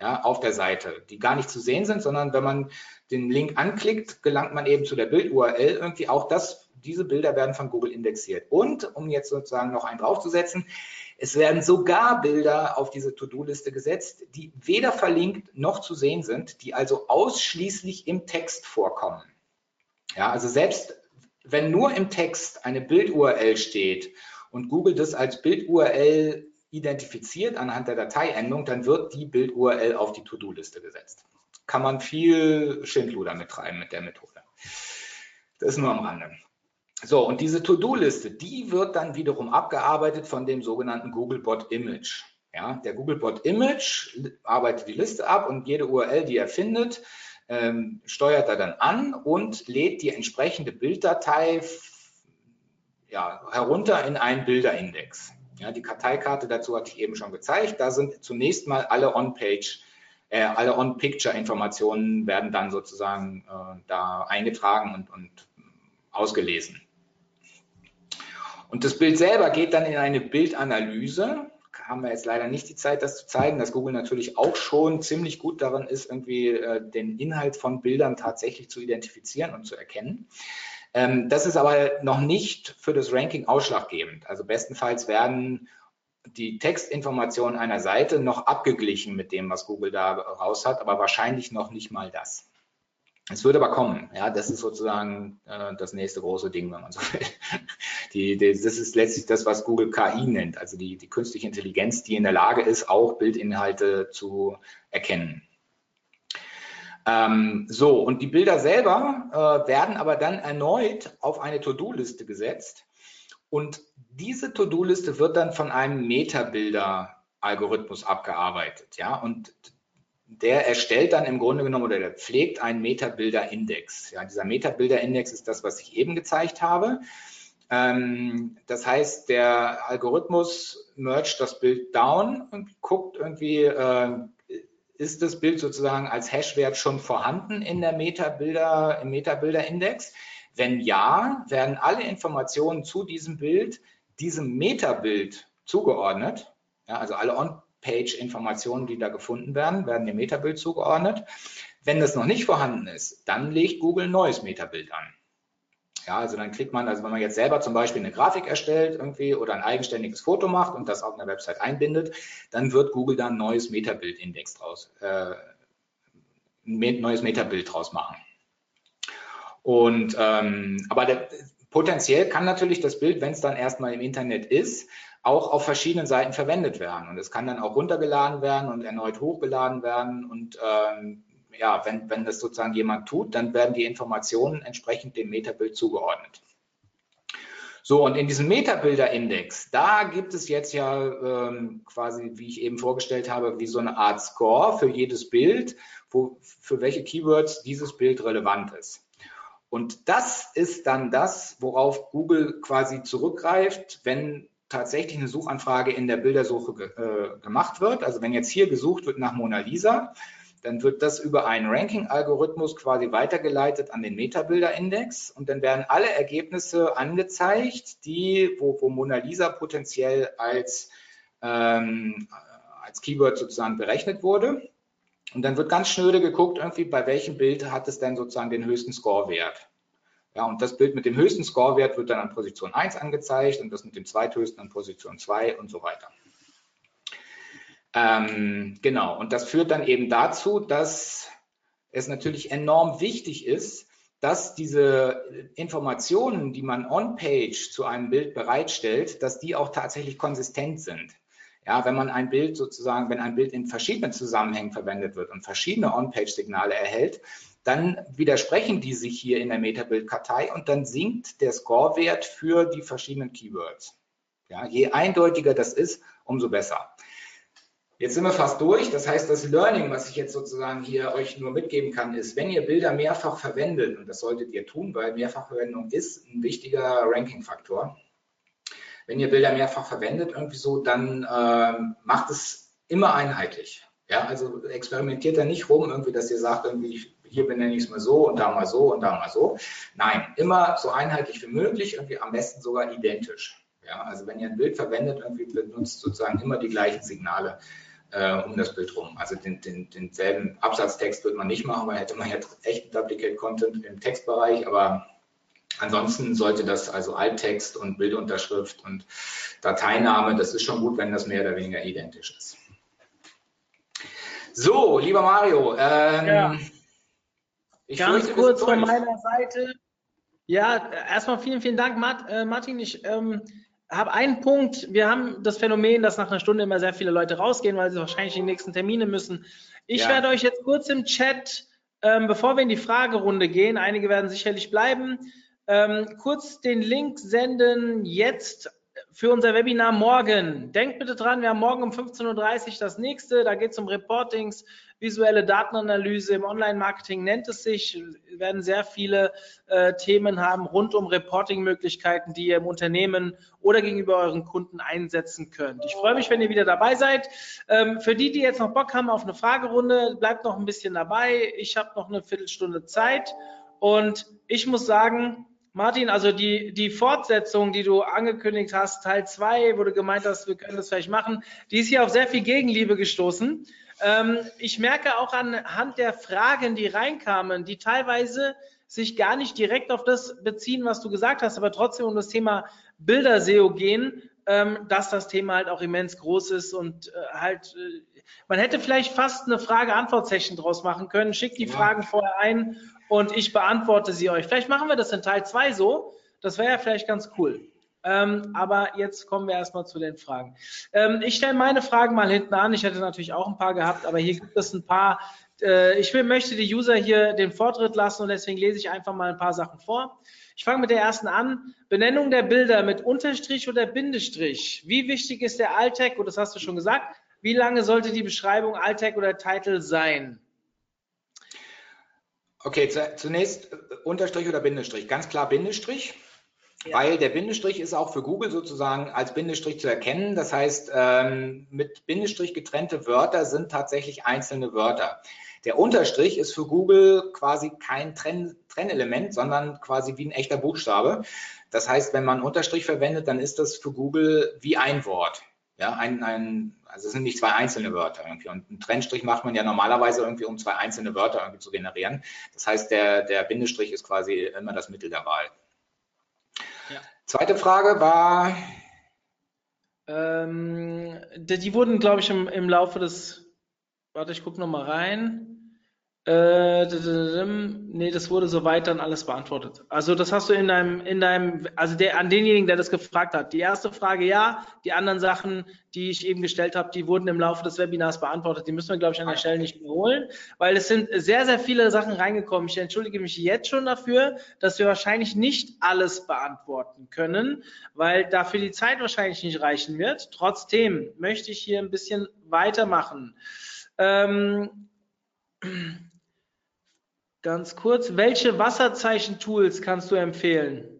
Ja, auf der Seite, die gar nicht zu sehen sind, sondern wenn man den Link anklickt, gelangt man eben zu der Bild-URL irgendwie. Auch das, diese Bilder werden von Google indexiert. Und um jetzt sozusagen noch einen draufzusetzen, es werden sogar Bilder auf diese To-Do-Liste gesetzt, die weder verlinkt noch zu sehen sind, die also ausschließlich im Text vorkommen. Ja, also selbst wenn nur im Text eine Bild-URL steht und Google das als Bild-URL identifiziert anhand der Dateiendung, dann wird die Bild-URL auf die To-Do-Liste gesetzt. Kann man viel Schindluder mittreiben mit der Methode. Das ist nur am Rande. So, und diese To-Do-Liste, die wird dann wiederum abgearbeitet von dem sogenannten Googlebot Image. Ja, der Googlebot Image arbeitet die Liste ab und jede URL, die er findet, ähm, steuert er dann an und lädt die entsprechende Bilddatei ja, herunter in einen Bilderindex. Ja, die Karteikarte dazu hatte ich eben schon gezeigt. Da sind zunächst mal alle On-Page, äh, alle On-Picture-Informationen werden dann sozusagen äh, da eingetragen und, und ausgelesen. Und das Bild selber geht dann in eine Bildanalyse. Haben wir jetzt leider nicht die Zeit, das zu zeigen, dass Google natürlich auch schon ziemlich gut darin ist, irgendwie äh, den Inhalt von Bildern tatsächlich zu identifizieren und zu erkennen. Ähm, das ist aber noch nicht für das Ranking ausschlaggebend. Also bestenfalls werden die Textinformationen einer Seite noch abgeglichen mit dem, was Google da raus hat, aber wahrscheinlich noch nicht mal das. Es wird aber kommen. Ja, das ist sozusagen äh, das nächste große Ding, wenn man so will. Die, die, das ist letztlich das, was Google KI nennt, also die, die künstliche Intelligenz, die in der Lage ist, auch Bildinhalte zu erkennen. Ähm, so, und die Bilder selber äh, werden aber dann erneut auf eine To-Do-Liste gesetzt. Und diese To-Do-Liste wird dann von einem Metabilder-Algorithmus abgearbeitet. Ja, und der erstellt dann im Grunde genommen oder der pflegt einen Metabilder-Index. Ja, dieser Metabilder-Index ist das, was ich eben gezeigt habe. Ähm, das heißt, der Algorithmus mergt das Bild down und guckt irgendwie, äh, ist das Bild sozusagen als Hashwert schon vorhanden in der Metabilder, im Metabilder-Index? Wenn ja, werden alle Informationen zu diesem Bild diesem Metabild zugeordnet. Ja, also alle On-Page-Informationen, die da gefunden werden, werden dem Metabild zugeordnet. Wenn das noch nicht vorhanden ist, dann legt Google ein neues Metabild an. Ja, also dann kriegt man, also wenn man jetzt selber zum Beispiel eine Grafik erstellt irgendwie oder ein eigenständiges Foto macht und das auf einer Website einbindet, dann wird Google da ein neues Metabild-Index draus, äh, ein neues Metabild draus machen. Und ähm, aber der, potenziell kann natürlich das Bild, wenn es dann erstmal im Internet ist, auch auf verschiedenen Seiten verwendet werden. Und es kann dann auch runtergeladen werden und erneut hochgeladen werden. Und ähm, ja, wenn, wenn das sozusagen jemand tut, dann werden die Informationen entsprechend dem Metabild zugeordnet. So, und in diesem Metabilder-Index, da gibt es jetzt ja ähm, quasi, wie ich eben vorgestellt habe, wie so eine Art Score für jedes Bild, wo, für welche Keywords dieses Bild relevant ist. Und das ist dann das, worauf Google quasi zurückgreift, wenn tatsächlich eine Suchanfrage in der Bildersuche ge äh, gemacht wird. Also wenn jetzt hier gesucht wird nach Mona Lisa, dann wird das über einen Ranking-Algorithmus quasi weitergeleitet an den Metabilder-Index und dann werden alle Ergebnisse angezeigt, die, wo, wo Mona Lisa potenziell als, ähm, als Keyword sozusagen berechnet wurde. Und dann wird ganz schnöde geguckt, irgendwie bei welchem Bild hat es denn sozusagen den höchsten Scorewert. Ja, und das Bild mit dem höchsten Scorewert wird dann an Position 1 angezeigt und das mit dem zweithöchsten an Position 2 und so weiter. Ähm, genau, und das führt dann eben dazu, dass es natürlich enorm wichtig ist, dass diese Informationen, die man on-page zu einem Bild bereitstellt, dass die auch tatsächlich konsistent sind. Ja, wenn man ein Bild sozusagen, wenn ein Bild in verschiedenen Zusammenhängen verwendet wird und verschiedene On-Page-Signale erhält, dann widersprechen die sich hier in der Metabild-Kartei und dann sinkt der Scorewert für die verschiedenen Keywords. Ja, je eindeutiger das ist, umso besser. Jetzt sind wir fast durch. Das heißt, das Learning, was ich jetzt sozusagen hier euch nur mitgeben kann, ist, wenn ihr Bilder mehrfach verwendet, und das solltet ihr tun, weil Mehrfachverwendung ist ein wichtiger Ranking-Faktor. Wenn ihr Bilder mehrfach verwendet, irgendwie so, dann äh, macht es immer einheitlich. Ja, also experimentiert da nicht rum, irgendwie, dass ihr sagt, irgendwie, hier benenne ich es mal so und da mal so und da mal so. Nein, immer so einheitlich wie möglich, irgendwie am besten sogar identisch. Ja, also wenn ihr ein Bild verwendet, irgendwie benutzt sozusagen immer die gleichen Signale äh, um das Bild rum. Also den, den, denselben Absatztext wird man nicht machen, weil hätte man ja echt Duplicate Content im Textbereich, aber ansonsten sollte das also Alttext und Bildunterschrift und Dateiname, das ist schon gut, wenn das mehr oder weniger identisch ist. So, lieber Mario, ähm, ja. ganz fürchte, kurz von meiner Seite. Ja, erstmal vielen, vielen Dank, äh, Martin. Ich ähm, habe einen Punkt. Wir haben das Phänomen, dass nach einer Stunde immer sehr viele Leute rausgehen, weil sie wahrscheinlich in die nächsten Termine müssen. Ich ja. werde euch jetzt kurz im Chat, ähm, bevor wir in die Fragerunde gehen, einige werden sicherlich bleiben, ähm, kurz den Link senden jetzt für unser Webinar morgen. Denkt bitte dran, wir haben morgen um 15.30 Uhr das nächste. Da geht es um Reportings, visuelle Datenanalyse im Online-Marketing nennt es sich. Wir werden sehr viele äh, Themen haben rund um Reporting-Möglichkeiten, die ihr im Unternehmen oder gegenüber euren Kunden einsetzen könnt. Ich freue mich, wenn ihr wieder dabei seid. Ähm, für die, die jetzt noch Bock haben auf eine Fragerunde, bleibt noch ein bisschen dabei. Ich habe noch eine Viertelstunde Zeit und ich muss sagen, Martin, also die, die Fortsetzung, die du angekündigt hast, Teil 2, wo du gemeint hast, wir können das vielleicht machen, die ist hier auf sehr viel Gegenliebe gestoßen. Ähm, ich merke auch anhand der Fragen, die reinkamen, die teilweise sich gar nicht direkt auf das beziehen, was du gesagt hast, aber trotzdem um das Thema Bilder-SEO gehen, ähm, dass das Thema halt auch immens groß ist und äh, halt, äh, man hätte vielleicht fast eine Frage-Antwort-Session draus machen können. Schickt die ja. Fragen vorher ein und ich beantworte sie euch. Vielleicht machen wir das in Teil 2 so. Das wäre ja vielleicht ganz cool. Ähm, aber jetzt kommen wir erstmal zu den Fragen. Ähm, ich stelle meine Fragen mal hinten an. Ich hätte natürlich auch ein paar gehabt, aber hier gibt es ein paar. Äh, ich will, möchte die User hier den Vortritt lassen und deswegen lese ich einfach mal ein paar Sachen vor. Ich fange mit der ersten an. Benennung der Bilder mit Unterstrich oder Bindestrich. Wie wichtig ist der Altec? Und das hast du schon gesagt. Wie lange sollte die Beschreibung Altec oder Title sein? Okay, zunächst äh, Unterstrich oder Bindestrich. Ganz klar Bindestrich, weil der Bindestrich ist auch für Google sozusagen als Bindestrich zu erkennen. Das heißt, ähm, mit Bindestrich getrennte Wörter sind tatsächlich einzelne Wörter. Der Unterstrich ist für Google quasi kein Trenn Trennelement, sondern quasi wie ein echter Buchstabe. Das heißt, wenn man Unterstrich verwendet, dann ist das für Google wie ein Wort. Ja, ein, ein, also es sind nicht zwei einzelne Wörter irgendwie. Und einen Trennstrich macht man ja normalerweise irgendwie, um zwei einzelne Wörter irgendwie zu generieren. Das heißt, der, der Bindestrich ist quasi immer das Mittel der Wahl. Zweite Frage war. Ähm, die, die, wurden, glaube ich, im, im Laufe des. Warte, ich gucke nochmal rein. Äh, nee, das wurde soweit dann alles beantwortet. Also das hast du in deinem, in deinem, also der an denjenigen, der das gefragt hat. Die erste Frage ja, die anderen Sachen, die ich eben gestellt habe, die wurden im Laufe des Webinars beantwortet. Die müssen wir, glaube ich, an der Stelle nicht wiederholen, weil es sind sehr, sehr viele Sachen reingekommen. Ich entschuldige mich jetzt schon dafür, dass wir wahrscheinlich nicht alles beantworten können, weil dafür die Zeit wahrscheinlich nicht reichen wird. Trotzdem möchte ich hier ein bisschen weitermachen. Ähm, Ganz kurz, welche Wasserzeichen-Tools kannst du empfehlen?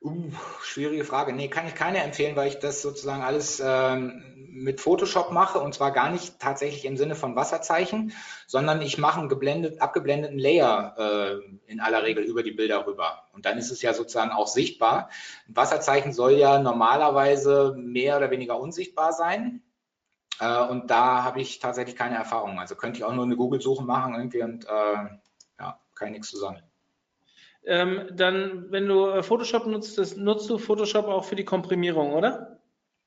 Uh, schwierige Frage. Nee, kann ich keine empfehlen, weil ich das sozusagen alles ähm, mit Photoshop mache und zwar gar nicht tatsächlich im Sinne von Wasserzeichen, sondern ich mache einen geblendet, abgeblendeten Layer äh, in aller Regel über die Bilder rüber. Und dann ist es ja sozusagen auch sichtbar. Ein Wasserzeichen soll ja normalerweise mehr oder weniger unsichtbar sein. Äh, und da habe ich tatsächlich keine Erfahrung. Also könnte ich auch nur eine Google-Suche machen irgendwie und äh, ja, kann ich nichts zu sagen. Ähm, dann, wenn du äh, Photoshop nutzt, nutzt du Photoshop auch für die Komprimierung, oder?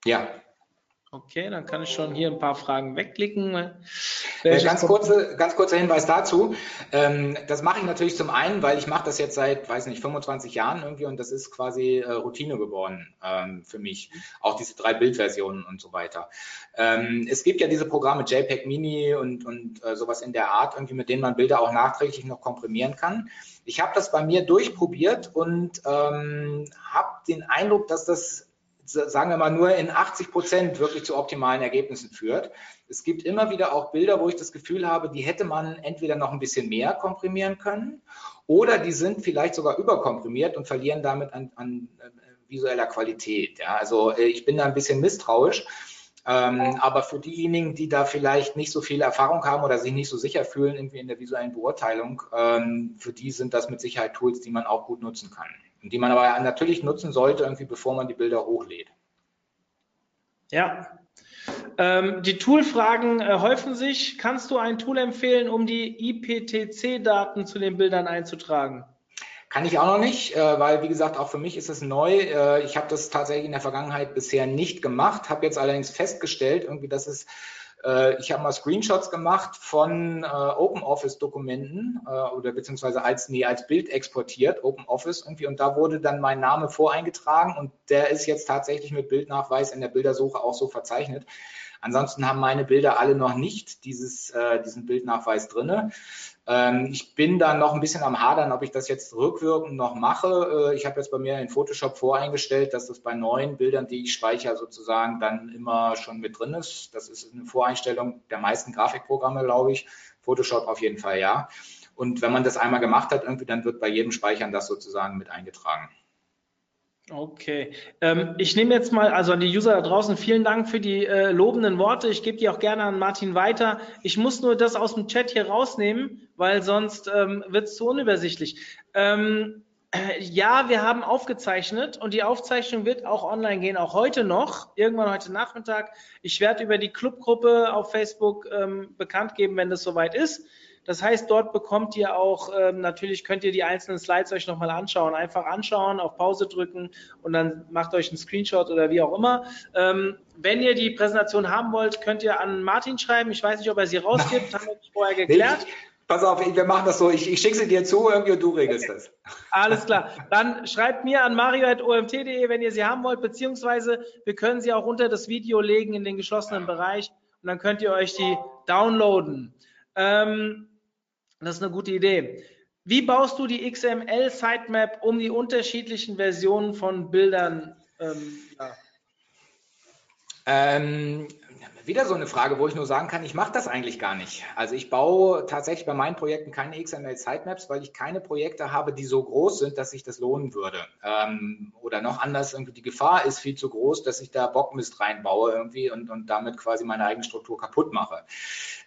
Ja, Okay, dann kann ich schon hier ein paar Fragen wegklicken. Äh, ganz, kurze, ganz kurzer Hinweis dazu. Ähm, das mache ich natürlich zum einen, weil ich mache das jetzt seit, weiß nicht, 25 Jahren irgendwie und das ist quasi äh, Routine geworden ähm, für mich. Auch diese drei Bildversionen und so weiter. Ähm, es gibt ja diese Programme JPEG Mini und, und äh, sowas in der Art, irgendwie, mit denen man Bilder auch nachträglich noch komprimieren kann. Ich habe das bei mir durchprobiert und ähm, habe den Eindruck, dass das sagen wir mal, nur in 80 Prozent wirklich zu optimalen Ergebnissen führt. Es gibt immer wieder auch Bilder, wo ich das Gefühl habe, die hätte man entweder noch ein bisschen mehr komprimieren können oder die sind vielleicht sogar überkomprimiert und verlieren damit an, an äh, visueller Qualität. Ja, also äh, ich bin da ein bisschen misstrauisch. Ähm, aber für diejenigen, die da vielleicht nicht so viel Erfahrung haben oder sich nicht so sicher fühlen irgendwie in der visuellen Beurteilung, ähm, für die sind das mit Sicherheit Tools, die man auch gut nutzen kann die man aber natürlich nutzen sollte, irgendwie bevor man die Bilder hochlädt. Ja, Ähm, die Toolfragen äh, häufen sich. Kannst du ein Tool empfehlen, um die IPTC-Daten zu den Bildern einzutragen? Kann ich auch noch nicht, äh, weil wie gesagt, auch für mich ist es neu. Äh, ich habe das tatsächlich in der Vergangenheit bisher nicht gemacht, habe jetzt allerdings festgestellt, irgendwie, dass es ich habe mal Screenshots gemacht von äh, OpenOffice-Dokumenten äh, oder beziehungsweise als, nee, als Bild exportiert, OpenOffice irgendwie, und da wurde dann mein Name voreingetragen und der ist jetzt tatsächlich mit Bildnachweis in der Bildersuche auch so verzeichnet. Ansonsten haben meine Bilder alle noch nicht dieses, äh, diesen Bildnachweis drinne. Ähm, ich bin da noch ein bisschen am Hadern, ob ich das jetzt rückwirkend noch mache. Äh, ich habe jetzt bei mir in Photoshop voreingestellt, dass das bei neuen Bildern, die ich speichere, sozusagen dann immer schon mit drin ist. Das ist eine Voreinstellung der meisten Grafikprogramme, glaube ich. Photoshop auf jeden Fall ja. Und wenn man das einmal gemacht hat, irgendwie, dann wird bei jedem Speichern das sozusagen mit eingetragen. Okay. Ähm, ich nehme jetzt mal, also an die User da draußen, vielen Dank für die äh, lobenden Worte. Ich gebe die auch gerne an Martin weiter. Ich muss nur das aus dem Chat hier rausnehmen, weil sonst ähm, wird es zu unübersichtlich. Ähm, äh, ja, wir haben aufgezeichnet und die Aufzeichnung wird auch online gehen, auch heute noch, irgendwann heute Nachmittag. Ich werde über die Clubgruppe auf Facebook ähm, bekannt geben, wenn das soweit ist. Das heißt, dort bekommt ihr auch, ähm, natürlich könnt ihr die einzelnen Slides euch nochmal anschauen. Einfach anschauen, auf Pause drücken und dann macht euch einen Screenshot oder wie auch immer. Ähm, wenn ihr die Präsentation haben wollt, könnt ihr an Martin schreiben. Ich weiß nicht, ob er sie rausgibt, haben wir vorher geklärt. Pass auf, wir machen das so. Ich, ich schicke sie dir zu irgendwie und du regelst okay. das. Alles klar. Dann schreibt mir an mario.omt.de, wenn ihr sie haben wollt, beziehungsweise wir können sie auch unter das Video legen in den geschlossenen Bereich und dann könnt ihr euch die downloaden. Ähm, das ist eine gute Idee. Wie baust du die XML-Sitemap, um die unterschiedlichen Versionen von Bildern ähm, ja. ähm, wieder so eine Frage, wo ich nur sagen kann, ich mache das eigentlich gar nicht. Also ich baue tatsächlich bei meinen Projekten keine XML-Sitemaps, weil ich keine Projekte habe, die so groß sind, dass sich das lohnen würde. Ähm, oder noch anders, irgendwie die Gefahr ist viel zu groß, dass ich da Bockmist reinbaue irgendwie und, und damit quasi meine eigene Struktur kaputt mache.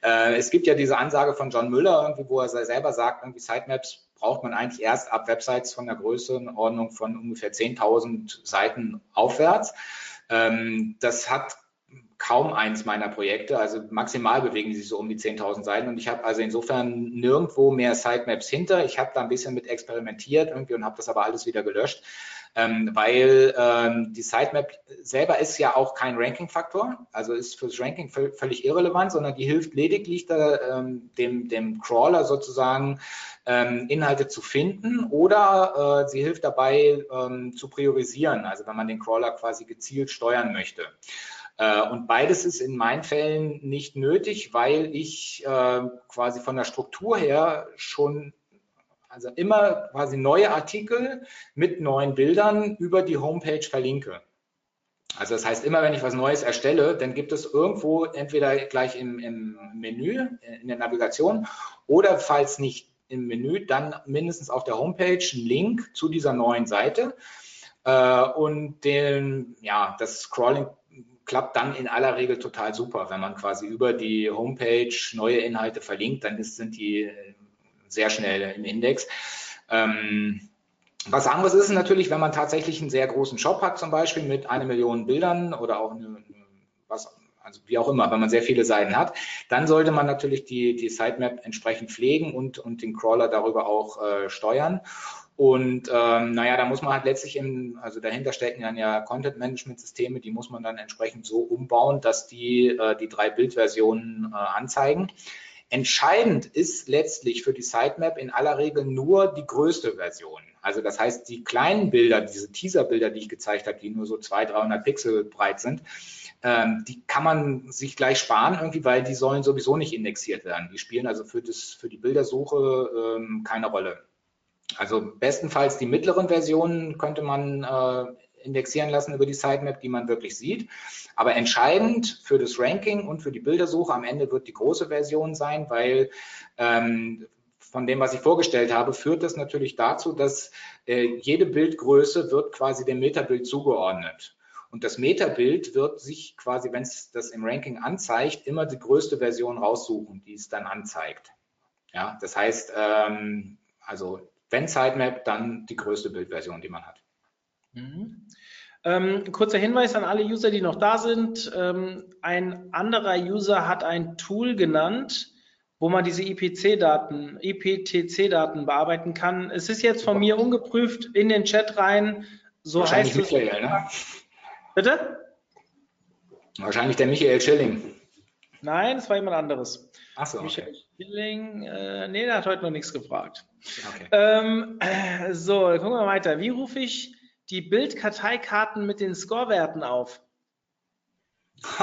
Äh, es gibt ja diese Ansage von John Müller, irgendwie, wo er selber sagt, irgendwie Sitemaps braucht man eigentlich erst ab Websites von der Größenordnung von ungefähr 10.000 Seiten aufwärts. Ähm, das hat kaum eins meiner Projekte. Also maximal bewegen sie sich so um die 10.000 Seiten. Und ich habe also insofern nirgendwo mehr Sitemaps hinter. Ich habe da ein bisschen mit experimentiert irgendwie und habe das aber alles wieder gelöscht. Ähm, weil ähm, die Sitemap selber ist ja auch kein Ranking-Faktor, also ist fürs Ranking völlig irrelevant, sondern die hilft lediglich da, ähm, dem, dem Crawler sozusagen ähm, Inhalte zu finden oder äh, sie hilft dabei ähm, zu priorisieren, also wenn man den Crawler quasi gezielt steuern möchte. Äh, und beides ist in meinen Fällen nicht nötig, weil ich äh, quasi von der Struktur her schon also immer quasi neue Artikel mit neuen Bildern über die Homepage verlinke. Also das heißt, immer wenn ich was Neues erstelle, dann gibt es irgendwo entweder gleich im, im Menü, in der Navigation oder falls nicht im Menü, dann mindestens auf der Homepage einen Link zu dieser neuen Seite. Äh, und den, ja, das Scrolling klappt dann in aller Regel total super. Wenn man quasi über die Homepage neue Inhalte verlinkt, dann ist, sind die äh, sehr schnell im Index. Ähm, was anderes ist natürlich, wenn man tatsächlich einen sehr großen Shop hat, zum Beispiel mit einer Million Bildern oder auch eine, was, also wie auch immer, wenn man sehr viele Seiten hat, dann sollte man natürlich die, die Sitemap entsprechend pflegen und, und den Crawler darüber auch äh, steuern. Und ähm, naja, da muss man halt letztlich im, also dahinter stecken dann ja Content-Management-Systeme, die muss man dann entsprechend so umbauen, dass die äh, die drei Bildversionen äh, anzeigen. Entscheidend ist letztlich für die Sitemap in aller Regel nur die größte Version. Also das heißt, die kleinen Bilder, diese Teaser-Bilder, die ich gezeigt habe, die nur so 200, 300 Pixel breit sind, ähm, die kann man sich gleich sparen irgendwie, weil die sollen sowieso nicht indexiert werden. Die spielen also für, das, für die Bildersuche ähm, keine Rolle. Also bestenfalls die mittleren Versionen könnte man äh, indexieren lassen über die Sitemap, die man wirklich sieht. Aber entscheidend für das Ranking und für die Bildersuche am Ende wird die große Version sein, weil ähm, von dem, was ich vorgestellt habe, führt das natürlich dazu, dass äh, jede Bildgröße wird quasi dem Metabild zugeordnet. Und das Metabild wird sich quasi, wenn es das im Ranking anzeigt, immer die größte Version raussuchen, die es dann anzeigt. Ja, das heißt, ähm, also wenn Sitemap, dann die größte Bildversion, die man hat. Mhm. Ähm, kurzer Hinweis an alle User, die noch da sind. Ähm, ein anderer User hat ein Tool genannt, wo man diese IPC-Daten, IPTC-Daten bearbeiten kann. Es ist jetzt von mir ungeprüft in den Chat rein. So Wahrscheinlich heißt es. Michael, ne? Bitte? Wahrscheinlich der Michael Schilling. Nein, es war jemand anderes. Achso, okay. Michael Schilling, äh, nee, der hat heute noch nichts gefragt. okay. Ähm, äh, so, dann gucken wir weiter. Wie rufe ich die Bildkarteikarten mit den Scorewerten auf?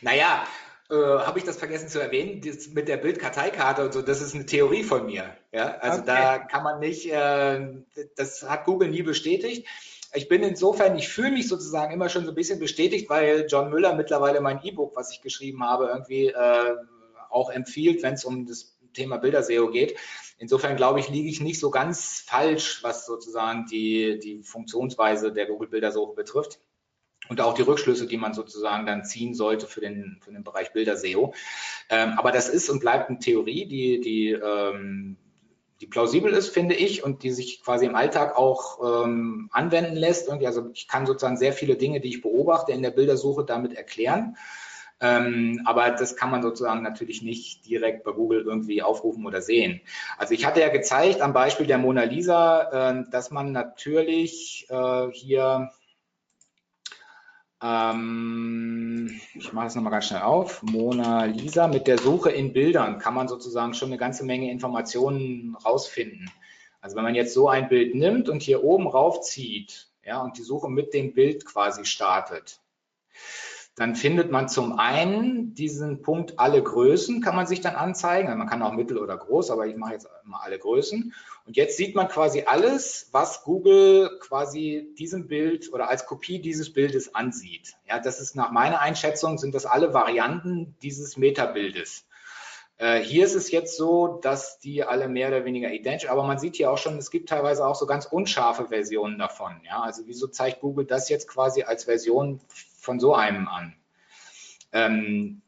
naja, äh, habe ich das vergessen zu erwähnen, das mit der Bildkarteikarte und so, das ist eine Theorie von mir. Ja? Also Okay. da kann man nicht, äh, das hat Google nie bestätigt. Ich bin insofern, ich fühle mich sozusagen immer schon so ein bisschen bestätigt, weil John Müller mittlerweile mein E-Book, was ich geschrieben habe, irgendwie äh, auch empfiehlt, wenn es um das Thema Bilder-SEO geht. Insofern glaube ich, liege ich nicht so ganz falsch, was sozusagen die, die Funktionsweise der Google-Bildersuche betrifft und auch die Rückschlüsse, die man sozusagen dann ziehen sollte für den, für den Bereich Bilder-SEO. Ähm, aber das ist und bleibt eine Theorie, die, die, ähm, die plausibel ist, finde ich, und die sich quasi im Alltag auch ähm, anwenden lässt. Irgendwie, also ich kann sozusagen sehr viele Dinge, die ich beobachte in der Bildersuche, damit erklären. Ähm, aber das kann man sozusagen natürlich nicht direkt bei Google irgendwie aufrufen oder sehen. Also ich hatte ja gezeigt am Beispiel der Mona Lisa, äh, dass man natürlich äh, hier ähm, ich mache es nochmal ganz schnell auf. Mona Lisa mit der Suche in Bildern kann man sozusagen schon eine ganze Menge Informationen rausfinden. Also wenn man jetzt so ein Bild nimmt und hier oben raufzieht, ja, und die Suche mit dem Bild quasi startet, dann findet man zum einen diesen Punkt alle Größen kann man sich dann anzeigen. Also man kann auch mittel oder groß, aber ich mache jetzt mal alle Größen. Und jetzt sieht man quasi alles, was Google quasi diesem Bild oder als Kopie dieses Bildes ansieht. Ja, das ist nach meiner Einschätzung sind das alle Varianten dieses Metabildes. Äh, hier ist es jetzt so, dass die alle mehr oder weniger identisch, aber man sieht hier auch schon, es gibt teilweise auch so ganz unscharfe Versionen davon. Ja, also wieso zeigt Google das jetzt quasi als Version von so einem an? Ähm,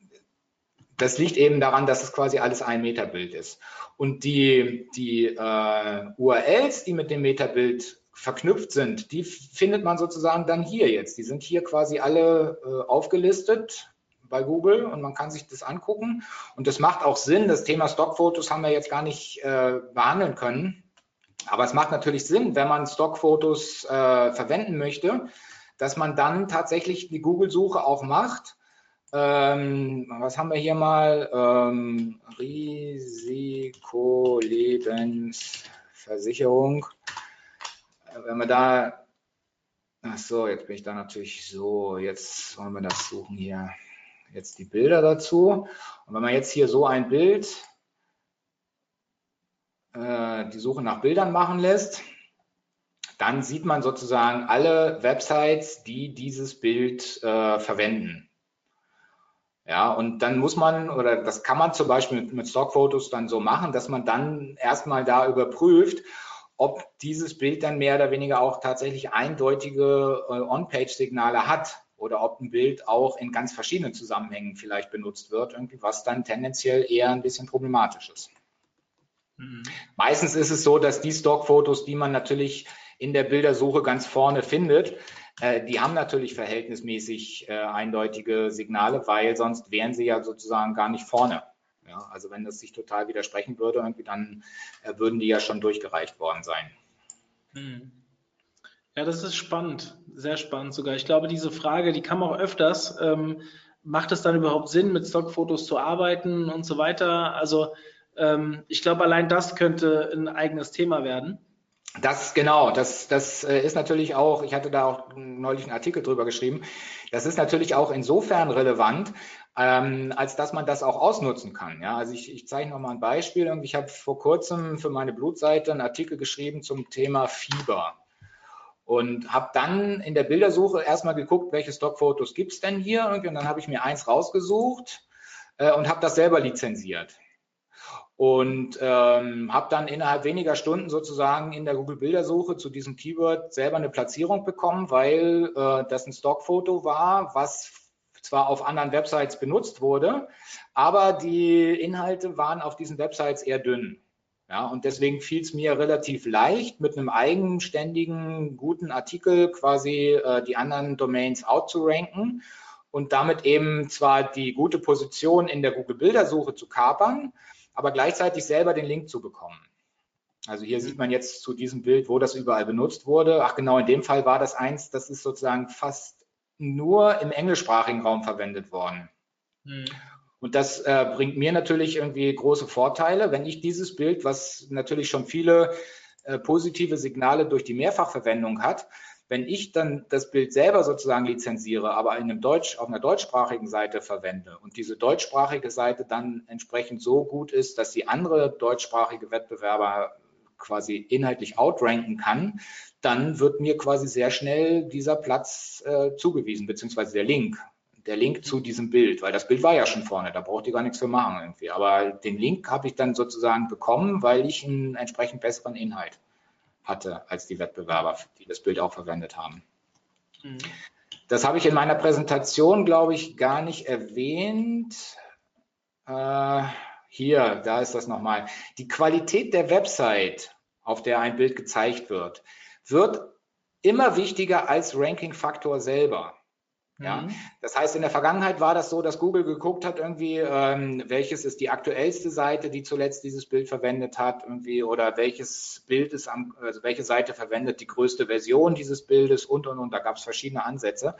das liegt eben daran, dass es quasi alles ein Metabild ist. Und die, die äh, URLs, die mit dem Metabild verknüpft sind, die findet man sozusagen dann hier jetzt. Die sind hier quasi alle äh, aufgelistet bei Google und man kann sich das angucken. Und das macht auch Sinn. Das Thema Stockfotos haben wir jetzt gar nicht äh, behandeln können. Aber es macht natürlich Sinn, wenn man Stockfotos äh, verwenden möchte, dass man dann tatsächlich die Google-Suche auch macht. Ähm, was haben wir hier mal? Ähm, Risikolebensversicherung. Äh, Wenn wir da, ach so, jetzt bin ich da natürlich so, jetzt wollen wir das suchen hier. Jetzt die Bilder dazu. Und wenn man jetzt hier so ein Bild, äh, die Suche nach Bildern machen lässt, dann sieht man sozusagen alle Websites, die dieses Bild äh, verwenden. Ja, und dann muss man, oder das kann man zum Beispiel mit, mit Stockfotos dann so machen, dass man dann erstmal da überprüft, ob dieses Bild dann mehr oder weniger auch tatsächlich eindeutige äh, On-Page-Signale hat oder ob ein Bild auch in ganz verschiedenen Zusammenhängen vielleicht benutzt wird, irgendwie, was dann tendenziell eher ein bisschen problematisch ist. Mhm. Meistens ist es so, dass die Stockfotos, die man natürlich in der Bildersuche ganz vorne findet, äh, die haben natürlich verhältnismäßig äh, eindeutige Signale, weil sonst wären sie ja sozusagen gar nicht vorne. Ja, also wenn das sich total widersprechen würde, irgendwie, dann äh, würden die ja schon durchgereicht worden sein. Mhm. Ja, das ist spannend, sehr spannend sogar. Ich glaube, diese Frage, die kam auch öfters. Ähm, macht es dann überhaupt Sinn, mit Stockfotos zu arbeiten und so weiter? Also ähm, ich glaube, allein das könnte ein eigenes Thema werden. Das genau, das, das äh, ist natürlich auch, ich hatte da auch neulich einen Artikel drüber geschrieben, das ist natürlich auch insofern relevant, ähm, als dass man das auch ausnutzen kann. Ja, also ich, ich zeige noch mal ein Beispiel. Ich habe vor kurzem für meine Blutseite einen Artikel geschrieben zum Thema Fieber und habe dann in der Bildersuche erstmal geguckt, welche Stockfotos gibt es denn hier und dann habe ich mir eins rausgesucht äh, und habe das selber lizenziert und ähm, habe dann innerhalb weniger Stunden sozusagen in der Google Bildersuche zu diesem Keyword selber eine Platzierung bekommen, weil äh, das ein Stockfoto war, was zwar auf anderen Websites benutzt wurde, aber die Inhalte waren auf diesen Websites eher dünn. Ja, und deswegen fiel es mir relativ leicht, mit einem eigenständigen, guten Artikel quasi äh, die anderen Domains outzuranken und damit eben zwar die gute Position in der Google-Bildersuche zu kapern, aber gleichzeitig selber den Link zu bekommen. Also hier sieht man jetzt zu diesem Bild, wo das überall benutzt wurde. Ach genau, in dem Fall war das eins, das ist sozusagen fast nur im englischsprachigen Raum verwendet worden. Hm. Und das äh, bringt mir natürlich irgendwie große Vorteile, wenn ich dieses Bild, was natürlich schon viele äh, positive Signale durch die Mehrfachverwendung hat, wenn ich dann das Bild selber sozusagen lizenziere, aber in einem Deutsch, auf einer deutschsprachigen Seite verwende und diese deutschsprachige Seite dann entsprechend so gut ist, dass sie andere deutschsprachige Wettbewerber quasi inhaltlich outranken kann, dann wird mir quasi sehr schnell dieser Platz äh, zugewiesen, beziehungsweise der Link der Link zu diesem Bild, weil das Bild war ja schon vorne, da braucht ihr gar nichts für machen irgendwie. Aber den Link habe ich dann sozusagen bekommen, weil ich einen entsprechend besseren Inhalt hatte als die Wettbewerber, die das Bild auch verwendet haben. Mhm. Das habe ich in meiner Präsentation, glaube ich, gar nicht erwähnt. Äh, hier, da ist das nochmal. Die Qualität der Website, auf der ein Bild gezeigt wird, wird immer wichtiger als Ranking-Faktor selber. Ja, mhm. das heißt, in der Vergangenheit war das so, dass Google geguckt hat, irgendwie, ähm, welches ist die aktuellste Seite, die zuletzt dieses Bild verwendet hat, irgendwie, oder welches Bild ist am, also welche Seite verwendet die größte Version dieses Bildes und und und. Da gab es verschiedene Ansätze.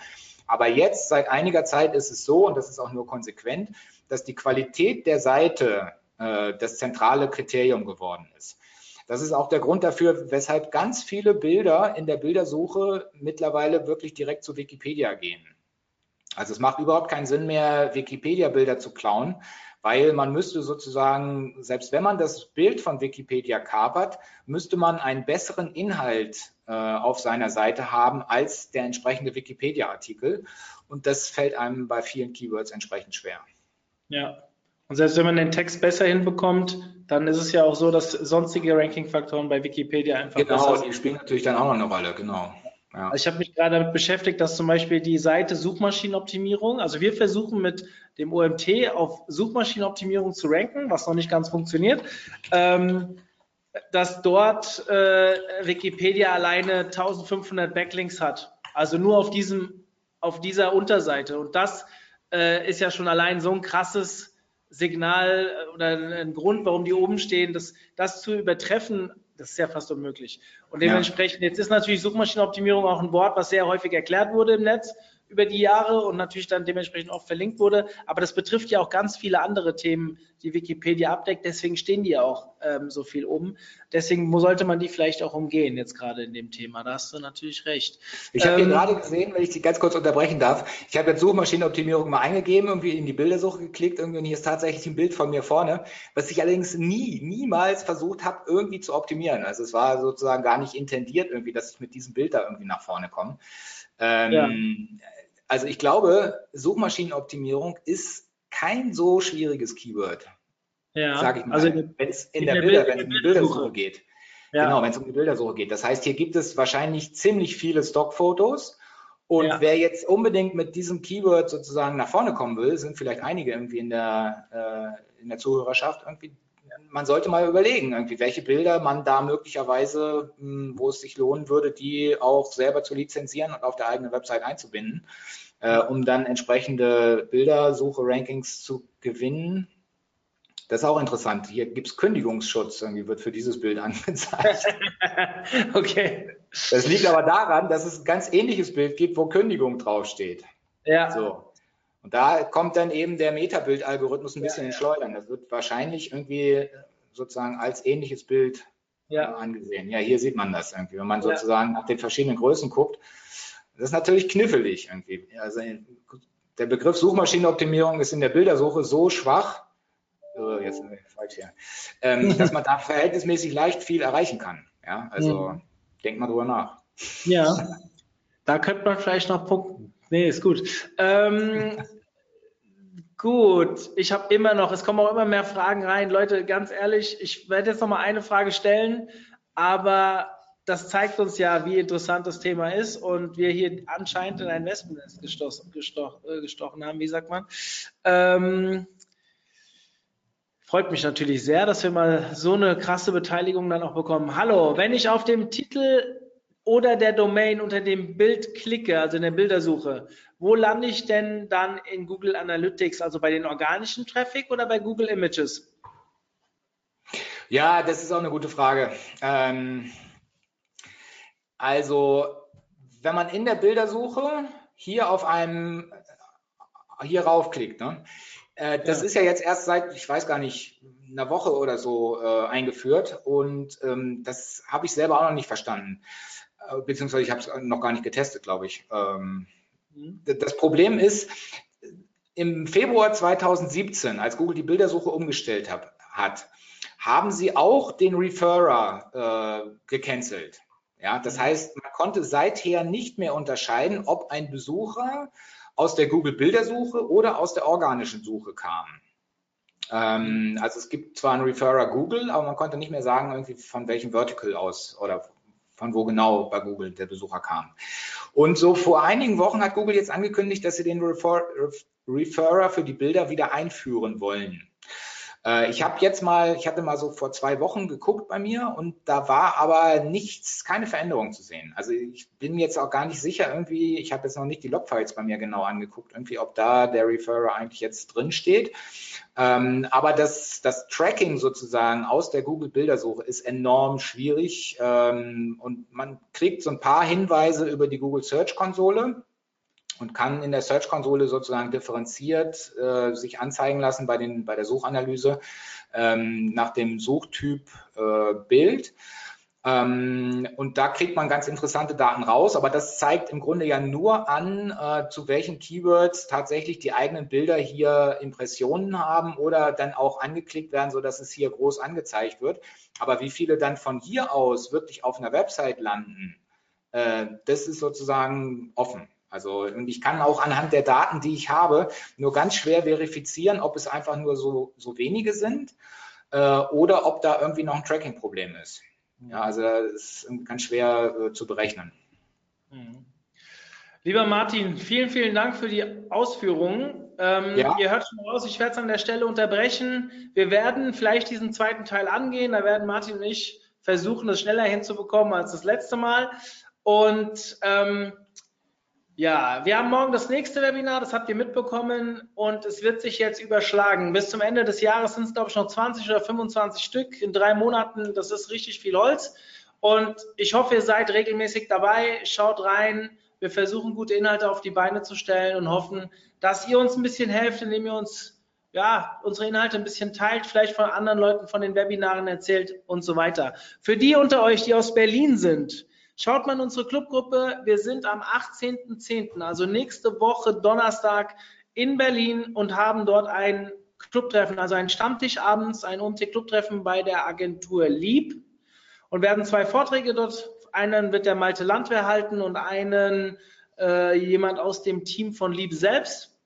Aber jetzt, seit einiger Zeit, ist es so, und das ist auch nur konsequent, dass die Qualität der Seite äh, das zentrale Kriterium geworden ist. Das ist auch der Grund dafür, weshalb ganz viele Bilder in der Bildersuche mittlerweile wirklich direkt zu Wikipedia gehen. Also es macht überhaupt keinen Sinn mehr, Wikipedia-Bilder zu klauen, weil man müsste sozusagen, selbst wenn man das Bild von Wikipedia kapert, müsste man einen besseren Inhalt äh, auf seiner Seite haben als der entsprechende Wikipedia-Artikel. Und das fällt einem bei vielen Keywords entsprechend schwer. Ja. Und selbst wenn man den Text besser hinbekommt, dann ist es ja auch so, dass sonstige Ranking-Faktoren bei Wikipedia einfach genau, besser sind. Genau, die spielen natürlich dann auch noch eine Rolle, genau. Ja. Also ich habe mich gerade damit beschäftigt, dass zum Beispiel die Seite Suchmaschinenoptimierung, also wir versuchen mit dem OMT auf Suchmaschinenoptimierung zu ranken, was noch nicht ganz funktioniert, ähm, dass dort äh, Wikipedia alleine 1500 Backlinks hat. Also nur auf diesem, auf dieser Unterseite. Und das äh, ist ja schon allein so ein krasses Signal äh, oder ein Grund, warum die oben stehen, dass das zu übertreffen das ist ja fast unmöglich. Und dementsprechend, ja. jetzt ist natürlich Suchmaschinenoptimierung auch ein Wort, was sehr häufig erklärt wurde im Netz über die Jahre und natürlich dann dementsprechend auch verlinkt wurde. Aber das betrifft ja auch ganz viele andere Themen, die Wikipedia abdeckt. Deswegen stehen die ja auch ähm, so viel oben. Deswegen sollte man die vielleicht auch umgehen, jetzt gerade in dem Thema. Da hast du natürlich recht. Ich habe ähm, hier gerade gesehen, wenn ich Sie ganz kurz unterbrechen darf, ich habe jetzt Suchmaschinenoptimierung mal eingegeben, irgendwie in die Bildersuche geklickt, irgendwie und hier ist tatsächlich ein Bild von mir vorne, was ich allerdings nie, niemals versucht habe, irgendwie zu optimieren. Also es war sozusagen gar nicht intendiert irgendwie, dass ich mit diesem Bild da irgendwie nach vorne komme. Ähm, ja also ich glaube, Suchmaschinenoptimierung ist kein so schwieriges Keyword. Ja, sag ich mal, also wenn es in, in, der, der Bilder, wenn es um die Bildersuche geht. Ja. Genau, wenn es um die Bildersuche geht. Das heißt, hier gibt es wahrscheinlich ziemlich viele Stockfotos. Und ja. wer jetzt unbedingt mit diesem Keyword sozusagen nach vorne kommen will, sind vielleicht einige irgendwie in der, äh, in der Zuhörerschaft irgendwie. Man sollte mal überlegen, irgendwie, welche Bilder man da möglicherweise, hm, wo es sich lohnen würde, die auch selber zu lizenzieren und auf der eigenen Website einzubinden äh, um dann entsprechende Bildersuche-Rankings zu gewinnen. Das ist auch interessant. Hier gibt es Kündigungsschutz, irgendwie wird für dieses Bild angezeigt. okay. Das liegt aber daran, dass es ein ganz ähnliches Bild gibt, wo Kündigung draufsteht. Ja. So. Und da kommt dann eben der Metabild-Algorithmus ein bisschen ja, ins Schleudern. Das wird wahrscheinlich irgendwie sozusagen als ähnliches Bild ja. angesehen. Ja, hier sieht man das irgendwie. Wenn man sozusagen nach den verschiedenen Größen guckt, das ist natürlich knifflig irgendwie. Also der Begriff Suchmaschinenoptimierung ist in der Bildersuche so schwach, oh, jetzt falsch hier, ähm, dass man da verhältnismäßig leicht viel erreichen kann. Ja, also mhm. denkt mal drüber nach. Ja, da könnte man vielleicht noch punkten. Nee, ist gut. Ähm, gut, ich habe immer noch, es kommen auch immer mehr Fragen rein. Leute, ganz ehrlich, ich werde jetzt noch mal eine Frage stellen, aber das zeigt uns ja, wie interessant das Thema ist und wir hier anscheinend in ein Wespennest gestochen, gestoch, äh, gestochen haben, wie sagt man. Ähm, Freut mich natürlich sehr, dass wir mal so eine krasse Beteiligung dann auch bekommen. Hallo, wenn ich auf dem Titel oder der Domain unter dem Bild klicke, also in der Bildersuche, wo lande ich denn dann in Google Analytics, also bei den organischen Traffic oder bei Google Images? Ja, das ist auch eine gute Frage. Ähm, also, wenn man in der Bildersuche hier auf einem, hier raufklickt, ne? Äh, das ja. ist ja jetzt erst seit, ich weiß gar nicht, einer Woche oder so äh, eingeführt und ähm, das habe ich selber auch noch nicht verstanden. Äh, beziehungsweise ich habe es noch gar nicht getestet, glaube ich. Ähm, mhm. Das Problem ist, im Februar 2017, als Google die Bildersuche umgestellt hab, hat, haben sie auch den Referrer äh, gecancelt. Ja, das mhm. heißt, man konnte seither nicht mehr unterscheiden, ob ein Besucher aus der Google Bildersuche oder aus der organischen Suche kam. Ähm, also es gibt zwar einen Referrer Google, aber man konnte nicht mehr sagen, irgendwie von welchem Vertical aus oder von wo genau bei Google der Besucher kam. Und so vor einigen Wochen hat Google jetzt angekündigt, dass sie den Refer Referrer für die Bilder wieder einführen wollen. Äh, ich habe jetzt mal, ich hatte mal so vor zwei Wochen geguckt bei mir und da war aber nichts, keine Veränderung zu sehen. Also ich bin jetzt auch gar nicht sicher irgendwie, ich habe jetzt noch nicht die Logfiles bei mir genau angeguckt, irgendwie, ob da der Referrer eigentlich jetzt drin steht. Ähm, aber das, das Tracking sozusagen aus der Google-Bildersuche ist enorm schwierig ähm, und man kriegt so ein paar Hinweise über die Google Search Konsole und kann in der Search-Konsole sozusagen differenziert äh, sich anzeigen lassen bei, den, bei der Suchanalyse ähm, nach dem Suchtyp äh, Bild. Ähm, und da kriegt man ganz interessante Daten raus, aber das zeigt im Grunde ja nur an, äh, zu welchen Keywords tatsächlich die eigenen Bilder hier Impressionen haben oder dann auch angeklickt werden, so dass es hier groß angezeigt wird. Aber wie viele dann von hier aus wirklich auf einer Website landen, äh, das ist sozusagen offen. Also und ich kann auch anhand der Daten, die ich habe, nur ganz schwer verifizieren, ob es einfach nur so, so wenige sind äh, oder ob da irgendwie noch ein Tracking-Problem ist. Ja, also das ist ganz schwer äh, zu berechnen. Mhm. Lieber Martin, vielen, vielen Dank für die Ausführungen. Ähm, ja. Ihr hört schon raus, ich werde es an der Stelle unterbrechen. Wir werden vielleicht diesen zweiten Teil angehen. Da werden Martin und ich versuchen, es schneller hinzubekommen als das letzte Mal. Und ähm, ja, wir haben morgen das nächste Webinar, das habt ihr mitbekommen und es wird sich jetzt überschlagen. Bis zum Ende des Jahres sind es, glaube ich, noch 20 oder 25 Stück in drei Monaten. Das ist richtig viel Holz. Und ich hoffe, ihr seid regelmäßig dabei. Schaut rein. Wir versuchen, gute Inhalte auf die Beine zu stellen und hoffen, dass ihr uns ein bisschen helft, indem ihr uns ja, unsere Inhalte ein bisschen teilt, vielleicht von anderen Leuten von den Webinaren erzählt und so weiter. Für die unter euch, die aus Berlin sind, Schaut mal in unsere Clubgruppe. Wir sind am 18.10., also nächste Woche Donnerstag in Berlin und haben dort ein Clubtreffen, also ein Stammtisch abends, ein OMT-Clubtreffen bei der Agentur Lieb und werden zwei Vorträge dort. Einen wird der Malte Landwehr halten und einen äh, jemand aus dem Team von Lieb selbst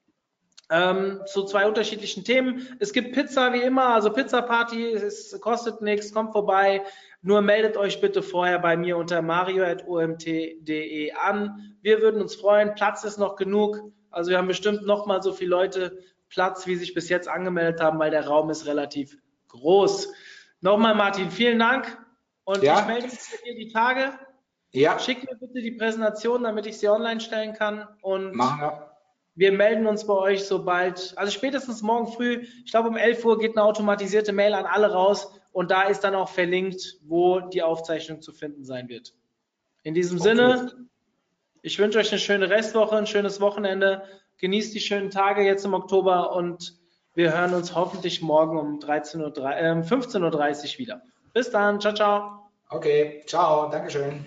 ähm, zu zwei unterschiedlichen Themen. Es gibt Pizza wie immer, also Pizza Party, es kostet nichts, kommt vorbei. Nur meldet euch bitte vorher bei mir unter mario.omt.de an. Wir würden uns freuen. Platz ist noch genug. Also wir haben bestimmt noch mal so viele Leute Platz, wie sich bis jetzt angemeldet haben, weil der Raum ist relativ groß. Nochmal Martin, vielen Dank. Und ja. ich melde mich bei dir die Tage. Ja. Schick mir bitte die Präsentation, damit ich sie online stellen kann. Und Machen wir. Wir melden uns bei euch sobald, also spätestens morgen früh, ich glaube um 11 Uhr geht eine automatisierte Mail an alle raus und da ist dann auch verlinkt, wo die Aufzeichnung zu finden sein wird. In diesem okay. Sinne, ich wünsche euch eine schöne Restwoche, ein schönes Wochenende. Genießt die schönen Tage jetzt im Oktober und wir hören uns hoffentlich morgen um 13 Uhr, äh, 15.30 Uhr wieder. Bis dann, ciao, ciao. Okay, ciao, Dankeschön.